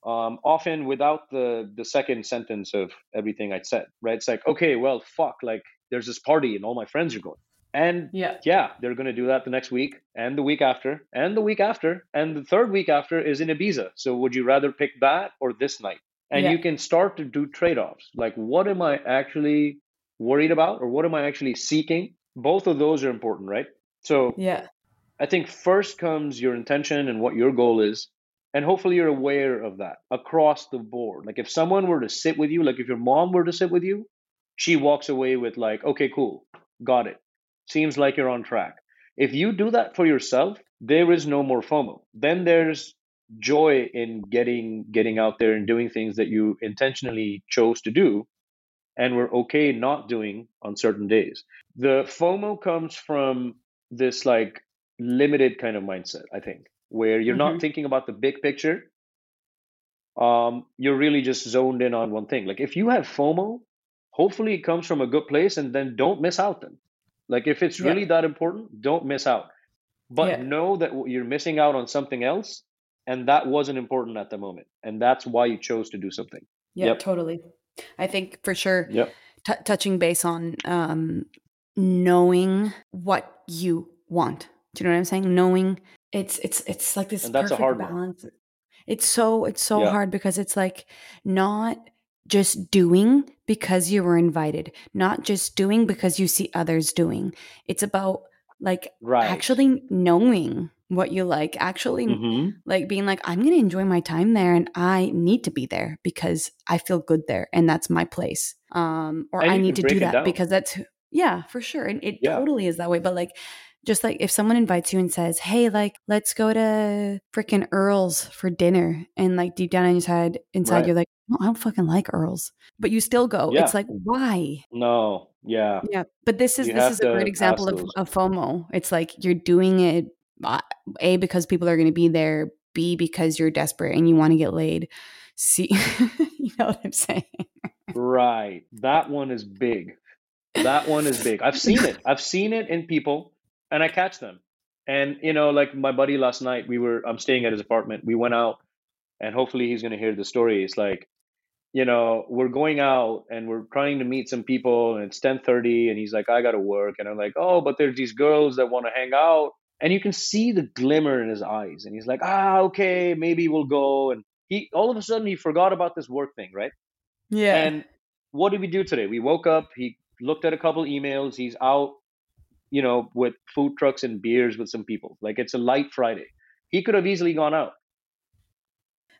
um, often without the the second sentence of everything I'd said right it's like okay well fuck like there's this party and all my friends are going and yeah, yeah, they're going to do that the next week and the week after and the week after and the third week after is in Ibiza. So would you rather pick that or this night? And yeah. you can start to do trade-offs. Like what am I actually worried about or what am I actually seeking? Both of those are important, right? So Yeah. I think first comes your intention and what your goal is. And hopefully you're aware of that across the board. Like if someone were to sit with you, like if your mom were to sit with you, she walks away with like, okay, cool, got it. Seems like you're on track. If you do that for yourself, there is no more FOMO. Then there's joy in getting getting out there and doing things that you intentionally chose to do and were okay not doing on certain days. The FOMO comes from this like limited kind of mindset, I think, where you're Mhm. not thinking about the big picture. Um, you're really just zoned in on one thing. Like if you have FOMO, hopefully it comes from a good place and then don't miss out then. Like if it's Yeah. really that important, don't miss out. But Yeah. know that you're missing out on something else and that wasn't important at the moment. And that's why you chose to do something. Yeah, Yep. totally. I think for sure, Yep. t- touching base on um, knowing what you want. Do you know what I'm saying? Knowing it's it's it's like this And that's a perfect hard one. balance. It's so it's so Yeah. hard because it's like not just doing because you were invited, not just doing because you see others doing. It's about like Right. actually knowing what you like, actually hmm like being like i'm going to enjoy my time there and i need to be there because i feel good there and that's my place um or And i need to do that down. because that's yeah for sure and it Yeah. totally is that way but like just like if someone invites you and says hey like let's go to freaking earl's for dinner and like deep down inside inside Right. you're like no i don't fucking like earl's but you still go Yeah. it's like why No. Yeah. yeah, but this is You this is a great example of, of FOMO. It's like you're doing it uh, a because people are going to be there, b because you're desperate and you want to get laid. C, you know what I'm saying? Right. That one is big. That one is big. I've seen it. I've seen it in people and I catch them. And you know, like my buddy last night, we were I'm staying at his apartment. We went out and hopefully he's gonna hear the story. It's like, you know, we're going out and we're trying to meet some people and it's 10:30 and he's like, I gotta work. And I'm like, oh, but there's these girls that want to hang out. And you can see the glimmer in his eyes. And he's like, ah, okay, maybe we'll go. And he all of a sudden he forgot about this work thing, right? Yeah. And what did we do today? We woke up, he looked at a couple emails, he's out, you know, with food trucks and beers with some people. Like it's a light Friday. He could have easily gone out.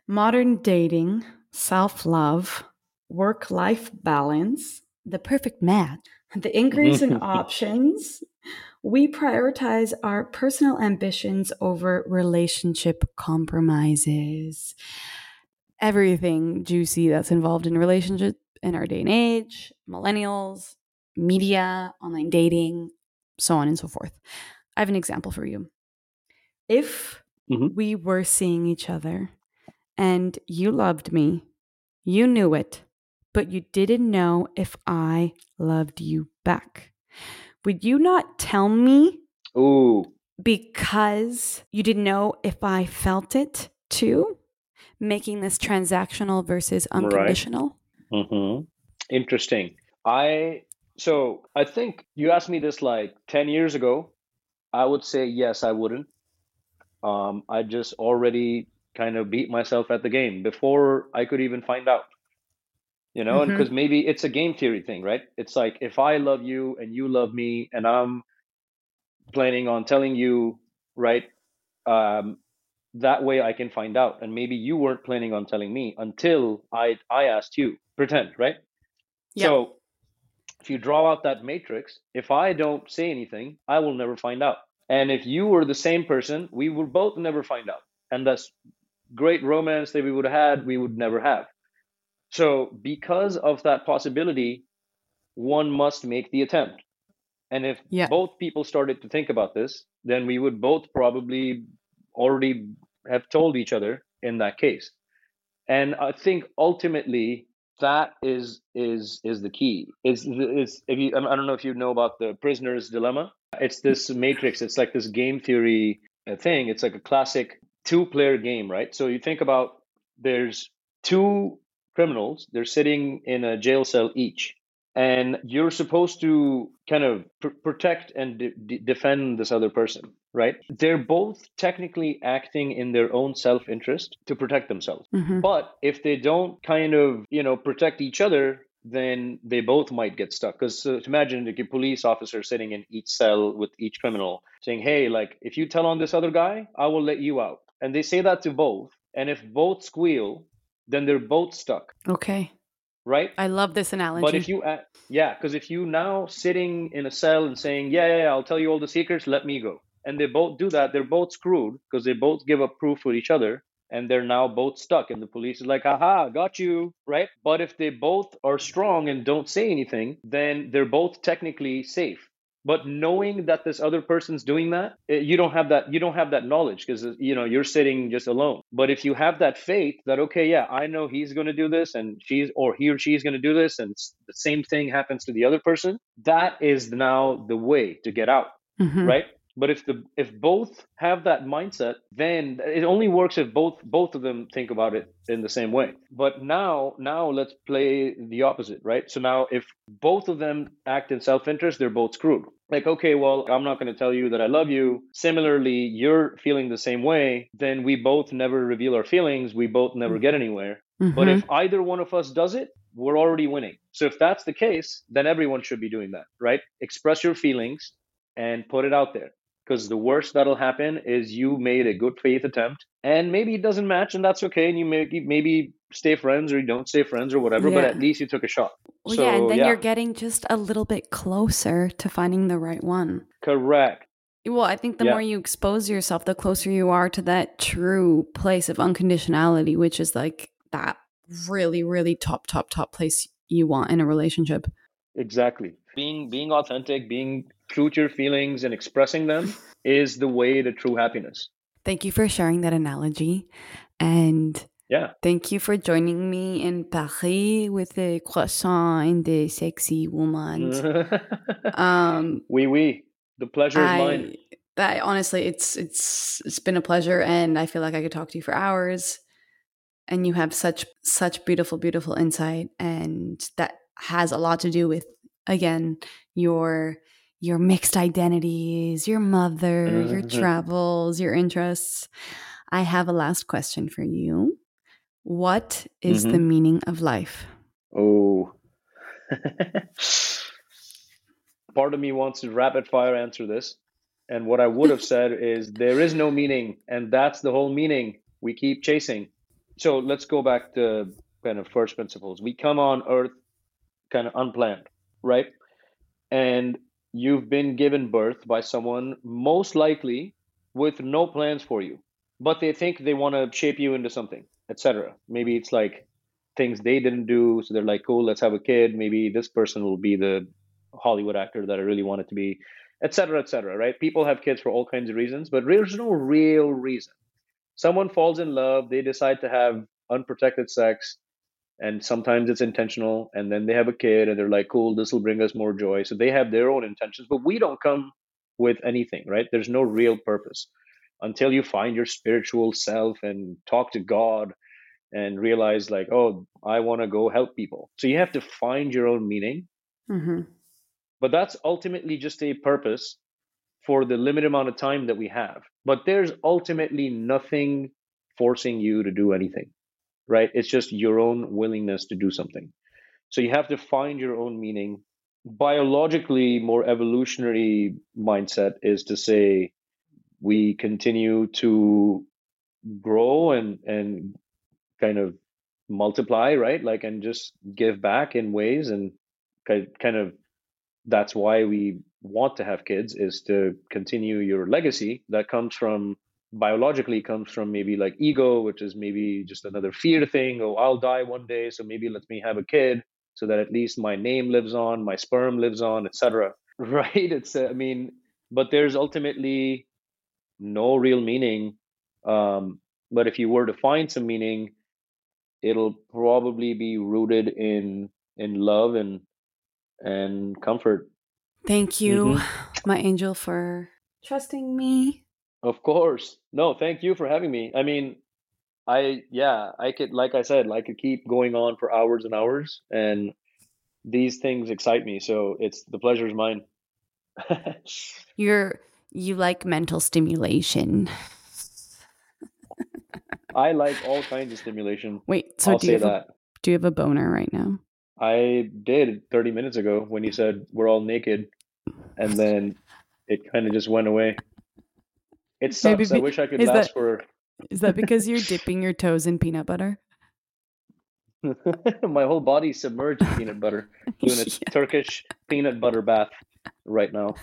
Modern dating, self love, work life balance, the perfect match, the increase in options. We prioritize our personal ambitions over relationship compromises. Everything juicy that's involved in relationship in our day and age, millennials, media, online dating, so on and so forth. I have an example for you. If Mhm. we were seeing each other and you loved me, you knew it, but you didn't know if I loved you back. Would you not tell me Ooh, because you didn't know if I felt it too? Making this transactional versus Right. unconditional? hmm interesting. I so I think you asked me this like 10 years ago. I would say yes, I wouldn't. Um, I just already kind of beat myself at the game before I could even find out. You know, and Mhm. because maybe it's a game theory thing, right? It's like if I love you and you love me, and I'm planning on telling you, right? Um, that way I can find out. And maybe you weren't planning on telling me until I I asked you. Pretend, right? Yeah. So if you draw out that matrix, if I don't say anything, I will never find out. And if you were the same person, we will both never find out. And that's great romance that we would have had, we would never have. So because of that possibility, one must make the attempt. And if Yeah. both people started to think about this, then we would both probably already have told each other in that case. And I think ultimately that is is is the key. Is is if you I don't know if you know about the prisoner's dilemma. It's this matrix. It's like this game theory uh, thing. It's like a classic two-player game, right? So you think about there's two criminals. They're sitting in a jail cell each, and you're supposed to kind of pr- protect and de- de- defend this other person, right? They're both technically acting in their own self-interest to protect themselves. Mhm. But if they don't kind of, you know, protect each other, then they both might get stuck. Because uh, imagine like a police officer sitting in each cell with each criminal saying, hey, like, if you tell on this other guy, I will let you out. And they say that to both. And if both squeal, then they're both stuck. Okay. Right? I love this analogy. But if you, uh, yeah, because if you now sitting in a cell and saying, yeah, yeah, yeah, I'll tell you all the secrets, let me go. And they both do that, they're both screwed because they both give up proof for each other and they're now both stuck and the police is like aha got you right but if they both are strong and don't say anything then they're both technically safe but knowing that this other person's doing that eh, you don't have that you don't have that knowledge because eh, you know you're sitting just alone but if you have that faith that okay yeah i know he's going to do this and she's or he or she's going to do this and the same thing happens to the other person that is now the way to get out mm-hmm. right but if the if both have that mindset, then it only works if both both of them think about it in the same way. But now now let's play the opposite, right? So now if both of them act in self-interest, they're both screwed. Like, okay, well, I'm not going to tell you that I love you. Similarly, you're feeling the same way, then we both never reveal our feelings. We both never get anywhere. Mm-hmm. But if either one of us does it, we're already winning. So if that's the case, then everyone should be doing that, right? Express your feelings and put it out there because the worst that'll happen is you made a good faith attempt and maybe it doesn't match and that's okay and you maybe maybe stay friends or you don't stay friends or whatever yeah. but at least you took a shot well, so, yeah and then yeah. you're getting just a little bit closer to finding the right one correct well i think the yeah. more you expose yourself the closer you are to that true place of unconditionality which is like that really really top top top place you want in a relationship exactly being being authentic being true to your feelings and expressing them is the way to true happiness. Thank you for sharing that analogy. And yeah. Thank you for joining me in Paris with the croissant and the sexy woman. um Oui, oui. The pleasure is mine. That honestly, it's it's it's been a pleasure and I feel like I could talk to you for hours. And you have such such beautiful, beautiful insight. And that has a lot to do with again, your your mixed identities, your mother, mm-hmm. your travels, your interests. I have a last question for you. What is mm-hmm. the meaning of life? Oh. Part of me wants to rapid fire answer this. And what I would have said is there is no meaning, and that's the whole meaning we keep chasing. So let's go back to kind of first principles. We come on earth kind of unplanned, right? And you've been given birth by someone most likely with no plans for you but they think they want to shape you into something etc maybe it's like things they didn't do so they're like cool let's have a kid. Maybe this person will be the hollywood actor that i really wanted to be etc etc right? People have kids for all kinds of reasons but there's no real reason. Someone falls in love they decide to have unprotected sex and sometimes it's intentional and then they have a kid and they're like cool this will bring us more joy. So they have their own intentions but we don't come with anything right? There's no real purpose. Until you find your spiritual self and talk to god and realize like oh i want to go help people. So you have to find your own meaning. Mm-hmm. but that's ultimately just a purpose for the limited amount of time that we have. But there's ultimately nothing forcing you to do anything right? It's just your own willingness to do something. So you have to find your own meaning. Biologically, more evolutionary mindset is to say we continue to grow and and kind of multiply, right? Like and just give back in ways and kind of that's why we want to have kids is to continue your legacy that comes from biologically comes from maybe like ego, which is maybe just another fear thing. Oh, I'll die one day, so maybe let me have a kid so that at least my name lives on, my sperm lives on, etc. Right? It's I mean, but there's ultimately no real meaning. Um, but if you were to find some meaning, it'll probably be rooted in in love and and comfort. Thank you, mm-hmm. my angel, for trusting me of course. No, thank you for having me. I mean, I yeah, I could like I said, I could keep going on for hours and hours and these things excite me, so it's the pleasure is mine. You're you like mental stimulation. I like all kinds of stimulation. Wait, so I'll do you have that. A, do you have a boner right now? I did 30 minutes ago when you said we're all naked, and then it kind of just went away. It sucks. Be, I wish I could last that, for. Is that because you're dipping your toes in peanut butter? My whole body submerged in peanut butter, doing a yeah. Turkish peanut butter bath right now.